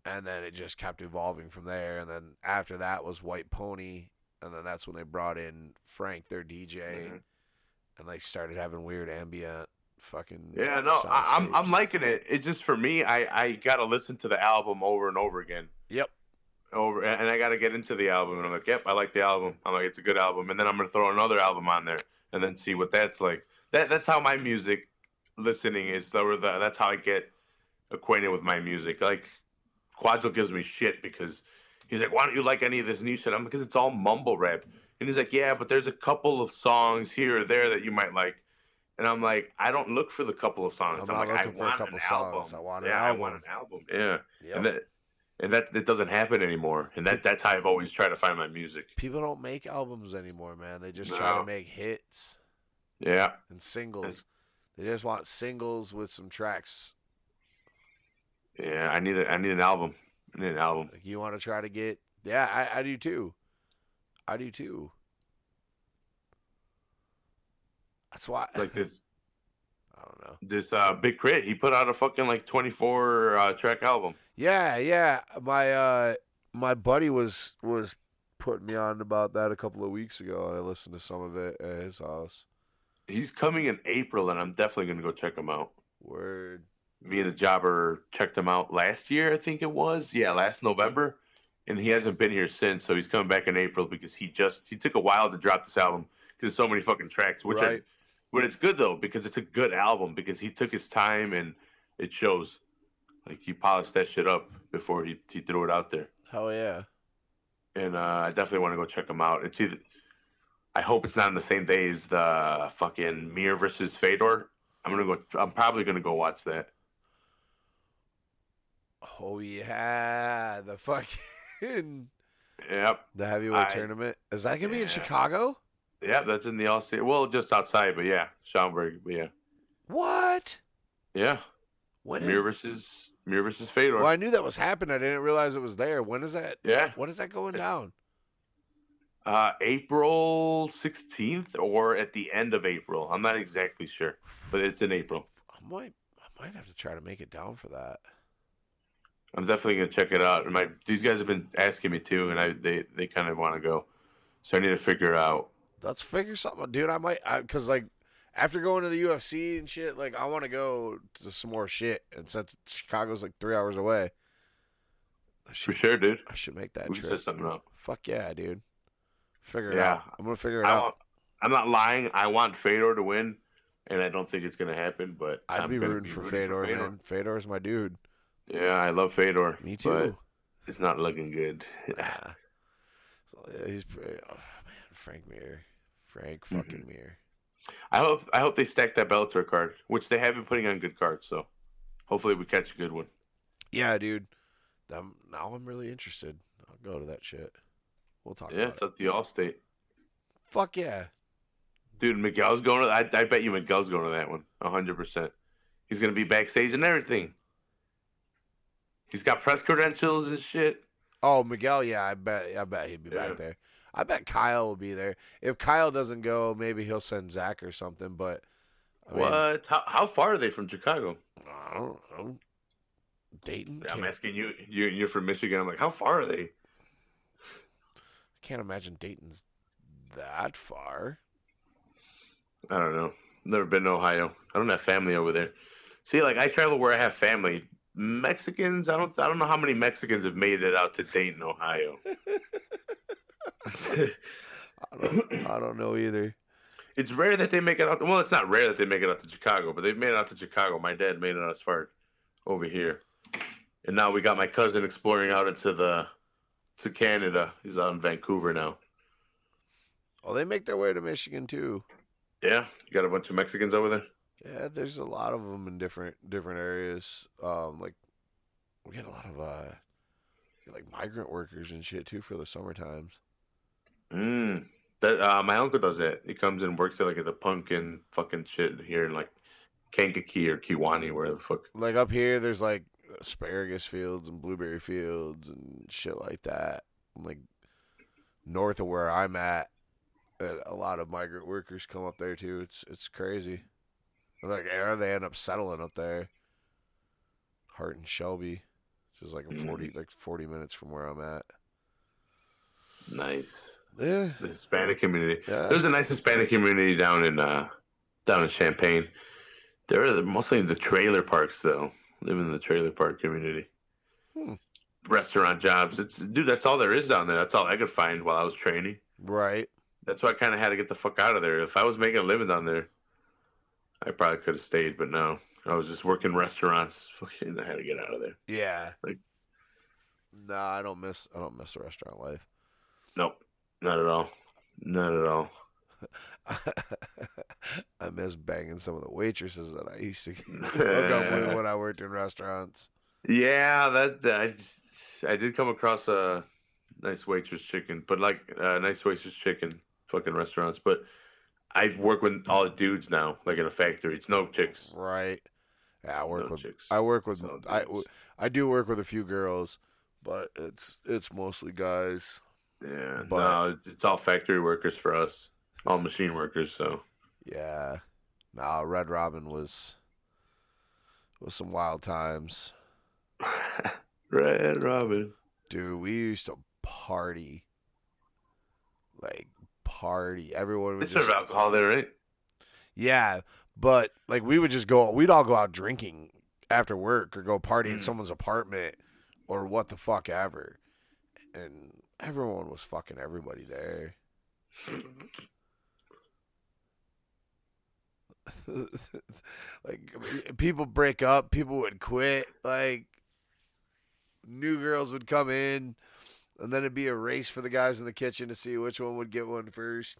And then it just kept evolving from there. And then after that was White Pony. And then that's when they brought in Frank, their DJ, Mhm. and they started having weird ambient fucking. Yeah, no, I, I'm I'm liking it. It's just for me, I I gotta listen to the album over and over again. Yep. Over and I gotta get into the album, and I'm like, yep, I like the album. I'm like, it's a good album, and then I'm gonna throw another album on there, and then see what that's like. That that's how my music listening is. Or the, that's how I get acquainted with my music. Like Quadzil gives me shit because he's like, why don't you like any of this new shit? I'm because it's all mumble rap, and he's like, yeah, but there's a couple of songs here or there that you might like. And I'm like, I don't look for the couple of songs. I'm I'm, like, I looking for a want couple an songs. album. I want an yeah, album. I want an album. Yeah, Yep. and that and that that doesn't happen anymore. And that that's how I've always tried to find my music. People don't make albums anymore, man. They just try to make hits Yeah, and singles. They just want singles with some tracks. yeah. I need a I need an album. I need an album. You want to try to get. Yeah, I, I do too. I do too. That's why. Like this I don't know. this uh Big Crit. He put out a fucking like 24 uh, track album. Yeah, yeah. My uh, my buddy was was putting me on about that a couple of weeks ago, and I listened to some of it at his house. He's coming in April, and I'm definitely gonna go check him out. Word. Me and the jobber checked him out last year, I think it was. Yeah, last November, and he hasn't been here since. So he's coming back in April because he just he took a while to drop this album because so many fucking tracks. Which I, Right. But it's good though because it's a good album because he took his time and it shows. Like he polished that shit up before he he threw it out there. Hell yeah. and uh, I definitely want to go check him out. It's either I hope it's not on the same day as the fucking Mir versus Fedor. I'm gonna go. I'm probably gonna go watch that. Oh yeah, the fucking Yep, the heavyweight I- tournament. Is that gonna be in Chicago? Yep. That's in the Allstate. Well, just outside, but yeah, Schaumburg. But yeah, What? yeah. When is? Mir versus Mir versus Fedor. Well, I knew that was happening. I didn't realize it was there. When is that? Yeah, When is that going down? uh, April 16th or at the end of April. I'm not exactly sure, but it's in April. I might, I might have to try to make it down for that. I'm definitely gonna check it out. And my these guys have been asking me too, and I they they kind of want to go, so I need to figure out. Let's figure something, out, dude. I might, because like after going to the UFC and shit, like I want to go to some more shit. And since Chicago's like three hours away, I For should, sure, dude. I should make that We trip. set something up. Fuck yeah, dude. Figure it Yeah. out. I'm gonna figure it I out. want, I'm not lying. I want Fedor to win, and I don't think it's gonna happen. But I'd I'm be gonna rooting for Fedor, man. Fedor's my dude. Yeah, I love Fedor. Me too. it's not looking good. Nah. So, yeah, he's pretty, oh, man, Frank Mir, Frank Mm-hmm. fucking Mir. I hope I hope they stack that Bellator card, which they have been putting on good cards. So hopefully we catch a good one. Yeah, dude. I'm, now I'm really interested. I'll go to that shit. We'll talk Yeah, about it's it. at the Allstate. Fuck yeah. Dude, Miguel's going to. I, I bet you Miguel's going to that one. hundred percent. He's gonna be backstage and everything. He's got press credentials and shit. Oh, Miguel, yeah, I bet I bet he'd be Yeah. back there. I bet Kyle will be there. If Kyle doesn't go, maybe he'll send Zach or something, but I mean, what? How, how far are they from Chicago? I don't know. Dayton? I'm Can't, asking you. you you're from Michigan. I'm like, how far are they? I can't imagine Dayton's that far. I don't know. Never been to Ohio. I don't have family over there. See, like I travel where I have family. Mexicans. I don't. I don't know how many Mexicans have made it out to Dayton, Ohio. I don't, I don't know either. it's rare that they make it out. well, it's not rare that they make it out to Chicago, but they've made it out to Chicago. My dad made it out as far over here, and now we got my cousin exploring out into the to Canada. He's out in Vancouver now. Well, they make their way to Michigan too. Yeah, you got a bunch of Mexicans over there. Yeah, there's a lot of them in different different areas. Um, like we get a lot of uh, like migrant workers and shit too for the summer times. Mm. That uh, my uncle does it. He comes and works at like at the pumpkin fucking shit here in like Kankakee or Kewanee, where the fuck. Like up here, there's like asparagus fields and blueberry fields and shit like that. Like north of where I'm at, a lot of migrant workers come up there too. It's it's crazy. Like, or they end up settling up there. Hart and Shelby, which is like a forty, like forty minutes from where I'm at. Nice. Yeah, The Hispanic community. yeah. There's a nice Hispanic community down in uh down in Champaign. They're mostly in the trailer parks though. Live in the trailer park community. Hmm. Restaurant jobs. It's dude, that's all there is down there. That's all I could find while I was training. right. That's why I kind of had to get the fuck out of there. If I was making a living down there, I probably could have stayed, but no. I was just working restaurants. Fucking, I had to get out of there. Yeah. Like- no, I don't miss. I don't miss the restaurant life. Nope, not at all. Not at all. I miss banging some of the waitresses that I used to hook up with when I worked in restaurants. Yeah, that I, I did come across a nice waitress chicken, but like uh, nice waitress chicken, fucking restaurants. But I work with all the dudes now, like in a factory. It's no chicks. Right. Yeah, I work No with. chicks. I work with. All I. I do work with a few girls, but it's it's mostly guys. Yeah, But- no, it's all factory workers for us, all machine workers. So Yeah. Nah, Red Robin was was some wild times. Red Robin. Dude, we used to party. Like party. Everyone would serve just alcohol there, right? Yeah, but like we would just go we'd all go out drinking after work or go party in Mm. someone's apartment or what the fuck ever. And everyone was fucking everybody there. like people break up, people would quit, like new girls would come in and then it'd be a race for the guys in the kitchen to see which one would get one first.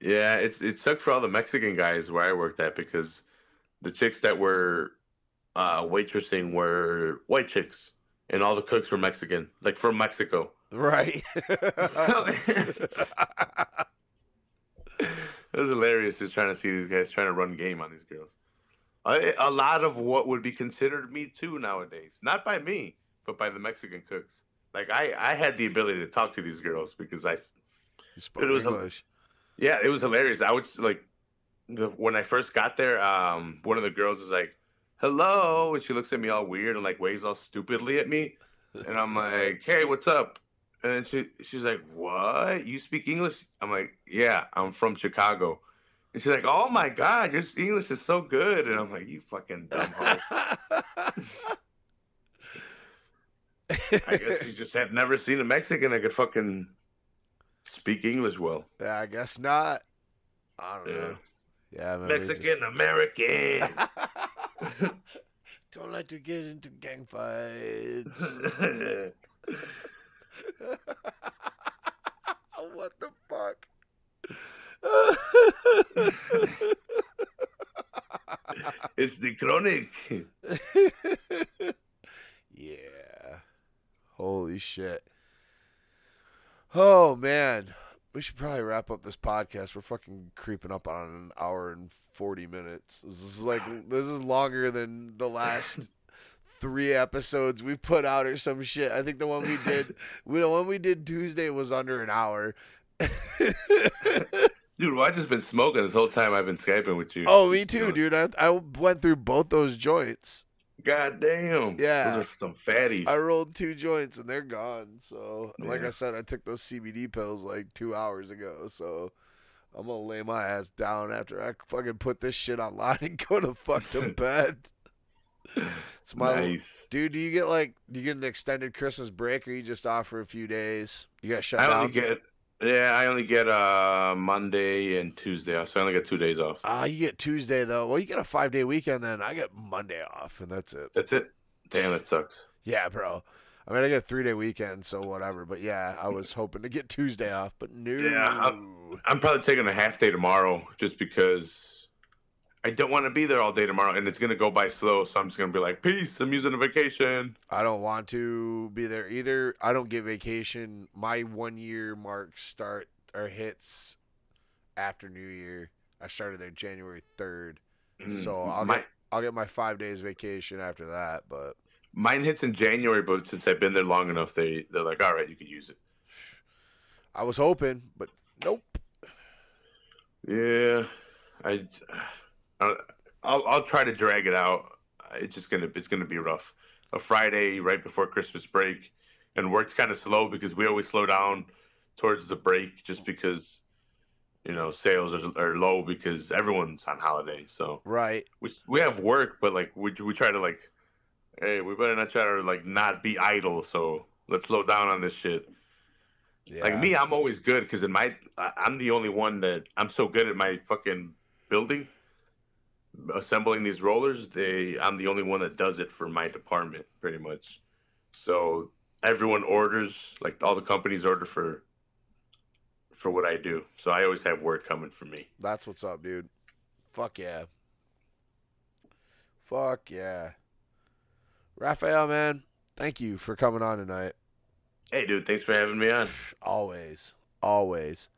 Yeah, it's it sucked for all the Mexican guys where I worked at because the chicks that were uh, waitressing were white chicks, and all the cooks were Mexican, like from Mexico. Right. So- It was hilarious just trying to see these guys trying to run game on these girls. A lot of what would be considered Me Too nowadays, not by me, but by the Mexican cooks. Like I, I had the ability to talk to these girls because I You spoke It was English. Yeah, it was hilarious. I would like the, when I first got there. Um, one of the girls is like, "Hello," and she looks at me all weird and like waves all stupidly at me, and I'm like, "Hey, what's up?" And then she she's like, "What? You speak English?" I'm like, "Yeah, I'm from Chicago." And she's like, "Oh my God, your English is so good," and I'm like, "You fucking dumb. I guess you just had never seen a Mexican that could fucking speak English well. yeah, I guess not. I don't Yeah. know. Yeah, Mexican American. just- don't like to get into gang fights. what the fuck? it's the chronic. yeah. Holy shit. Oh man. We should probably wrap up this podcast. We're fucking creeping up on an hour and 40 minutes. This is like this is longer than the last three episodes we put out or some shit. I think the one we did we the one we did Tuesday was under an hour. Dude, well, I just been smoking this whole time I've been Skyping with you. oh, me too, dude. I I went through both those joints. God damn. Yeah. Those are some fatties. I rolled two joints and they're gone. So, like I said, I took those CBD pills like two hours ago. So, I'm gonna lay my ass down after I fucking put this shit online and go to fuck to bed. It's my nice. dude. Do you get like do you get an extended Christmas break, or you just off for a few days? You got shut I down. only get yeah, I only get uh Monday and Tuesday off, so I only get two days off. Ah, you get Tuesday though. Well, you get a five day weekend then. I get Monday off, and that's it. That's it. Damn, it sucks. Yeah, bro. I mean, I get three day weekend, so whatever. But yeah, I was hoping to get Tuesday off, but no. Yeah, I'm probably taking a half day tomorrow just because I don't want to be there all day tomorrow, and it's gonna go by slow. So I'm just gonna be like, peace. I'm using a vacation. I don't want to be there either. I don't get vacation. My one year mark start or hits after New Year. I started there January third, Mm, so I'll my, get I'll get my five days vacation after that. But mine hits in January, but since I've been there long enough, they they're like, all right, you can use it. I was hoping, but nope. Yeah, I, I Uh, I'll I'll try to drag it out. It's just gonna it's gonna be rough. A Friday right before Christmas break, and work's kind of slow because we always slow down towards the break just because you know sales are, are low because everyone's on holiday. So Right. we we have work, but like we we try to like, hey, we better not try to like not be idle. So let's slow down on this shit. Yeah. Like me, I'm always good because in my I'm the only one that I'm so good at my fucking building, assembling these rollers. They I'm the only one that does it for my department pretty much. So everyone orders like all the companies order for for what I do. So I always have work coming for me. That's what's up, dude. Fuck yeah. Fuck yeah. Rafael, man, thank you for coming on tonight. Hey, dude, thanks for having me on. Always. Always.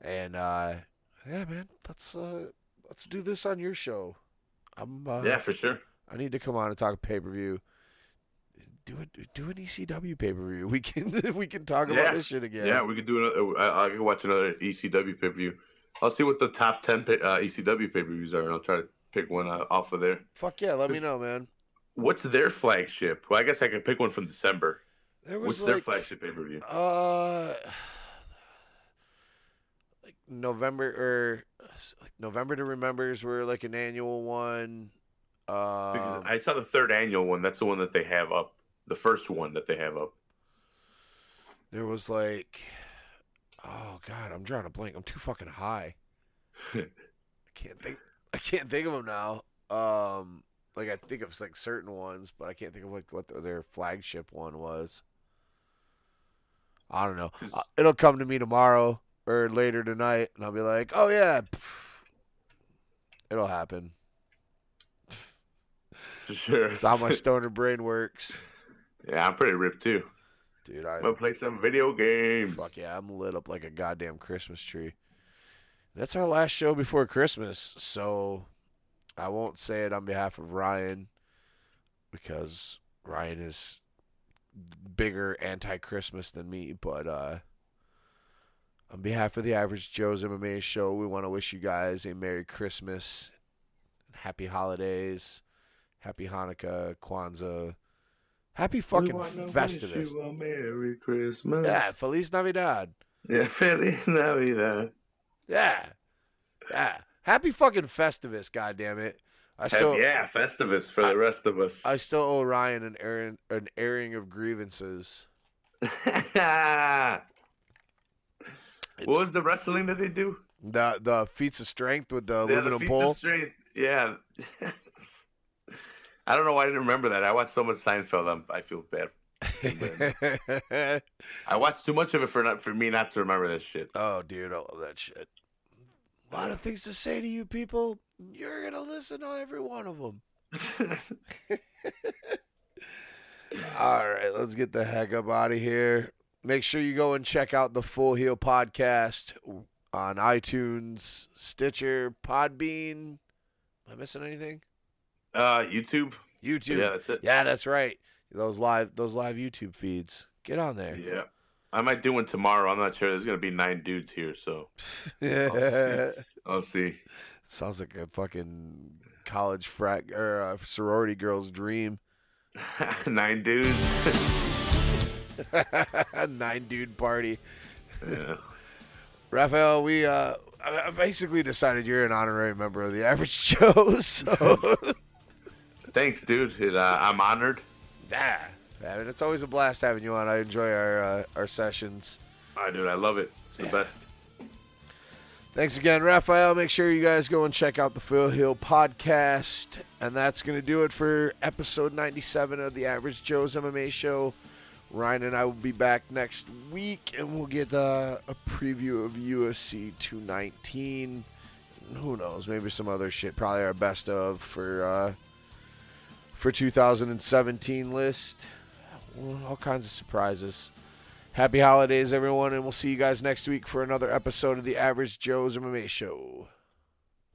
And uh yeah, man, let's uh let's do this on your show. I'm uh Yeah, for sure. I need to come on and talk pay per view. Do it do an ECW pay per view. We can we can talk Yeah. about this shit again. Yeah, we could do another. I, I could watch another ECW pay per view. I'll see what the top ten uh, ECW pay per views are, and I'll try to pick one uh, off of there. Fuck yeah, let me know, man. What's their flagship? Well, I guess I can pick one from December. There was What's like their flagship pay per view? Uh, like November or like November to Remembers were like an annual one. Because Um, I saw the third annual one. That's the one that they have up. The first one that they have up. there was like, oh god, I'm drawing a blank. I'm too fucking high. I can't think. I can't think of them now. Um, like I think of like certain ones, but I can't think of like what their- their flagship one was. I don't know. Uh, it'll come to me tomorrow or later tonight, and I'll be like, "Oh yeah, it'll happen." Sure. It's how my stoner brain works, yeah, I'm pretty ripped too. dude. I I'm gonna play some video games. fuck yeah, I'm lit up like a goddamn Christmas tree. That's our last show before Christmas, so I won't say it on behalf of Ryan because Ryan is bigger anti-Christmas than me, but uh on behalf of the Average Joe's MMA show, we want to wish you guys a Merry Christmas, Happy Holidays, Happy Hanukkah, Kwanzaa, Happy fucking Festivus. You Merry Christmas. Yeah, Feliz Navidad. Yeah, Feliz Navidad. Yeah. Yeah. Happy fucking Festivus, goddammit. I Still, yeah, Festivus for the rest of us. I still owe Ryan an airing an airing of grievances. what was the wrestling that they do? The the feats of strength with the Yeah, the aluminum feats pole. of strength. Yeah. I don't know why I didn't remember that. I watched so much Seinfeld. I'm, I feel bad. I watched too much of it for not for me not to remember this shit. oh, dude, I love that shit. A lot of things to say to you people. You're gonna listen to every one of them. All right, let's get the heck up out of here. Make sure you go and check out the Full Heel podcast on iTunes, Stitcher, Podbean. Am I missing anything? uh, YouTube. YouTube. Yeah, that's it. Yeah, that's right. Those live those live YouTube feeds. Get on there. Yeah. I might do one tomorrow. I'm not sure. There's gonna be nine dudes here, so yeah. I'll see. Sounds like a fucking college frat or uh, sorority girl's dream. nine dudes. Nine dude party. yeah. Rafael, we uh I I basically decided you're an honorary member of the Average Joe. So thanks, dude. It, uh, I'm honored. Yeah, I mean, it's always a blast having you on. I enjoy our uh, our sessions. Right, dude. I love it. It's the best. Thanks again, Rafael. Make sure you guys go and check out the Full Heel podcast. And that's going to do it for episode 97 of the Average Joe's MMA show. Ryan and I will be back next week, and we'll get uh, a preview of UFC 219. Who knows? Maybe some other shit. Probably our best of for uh, for 2017 list. All kinds of surprises. Happy holidays, everyone, and we'll see you guys next week for another episode of the Average Joe's MMA Show.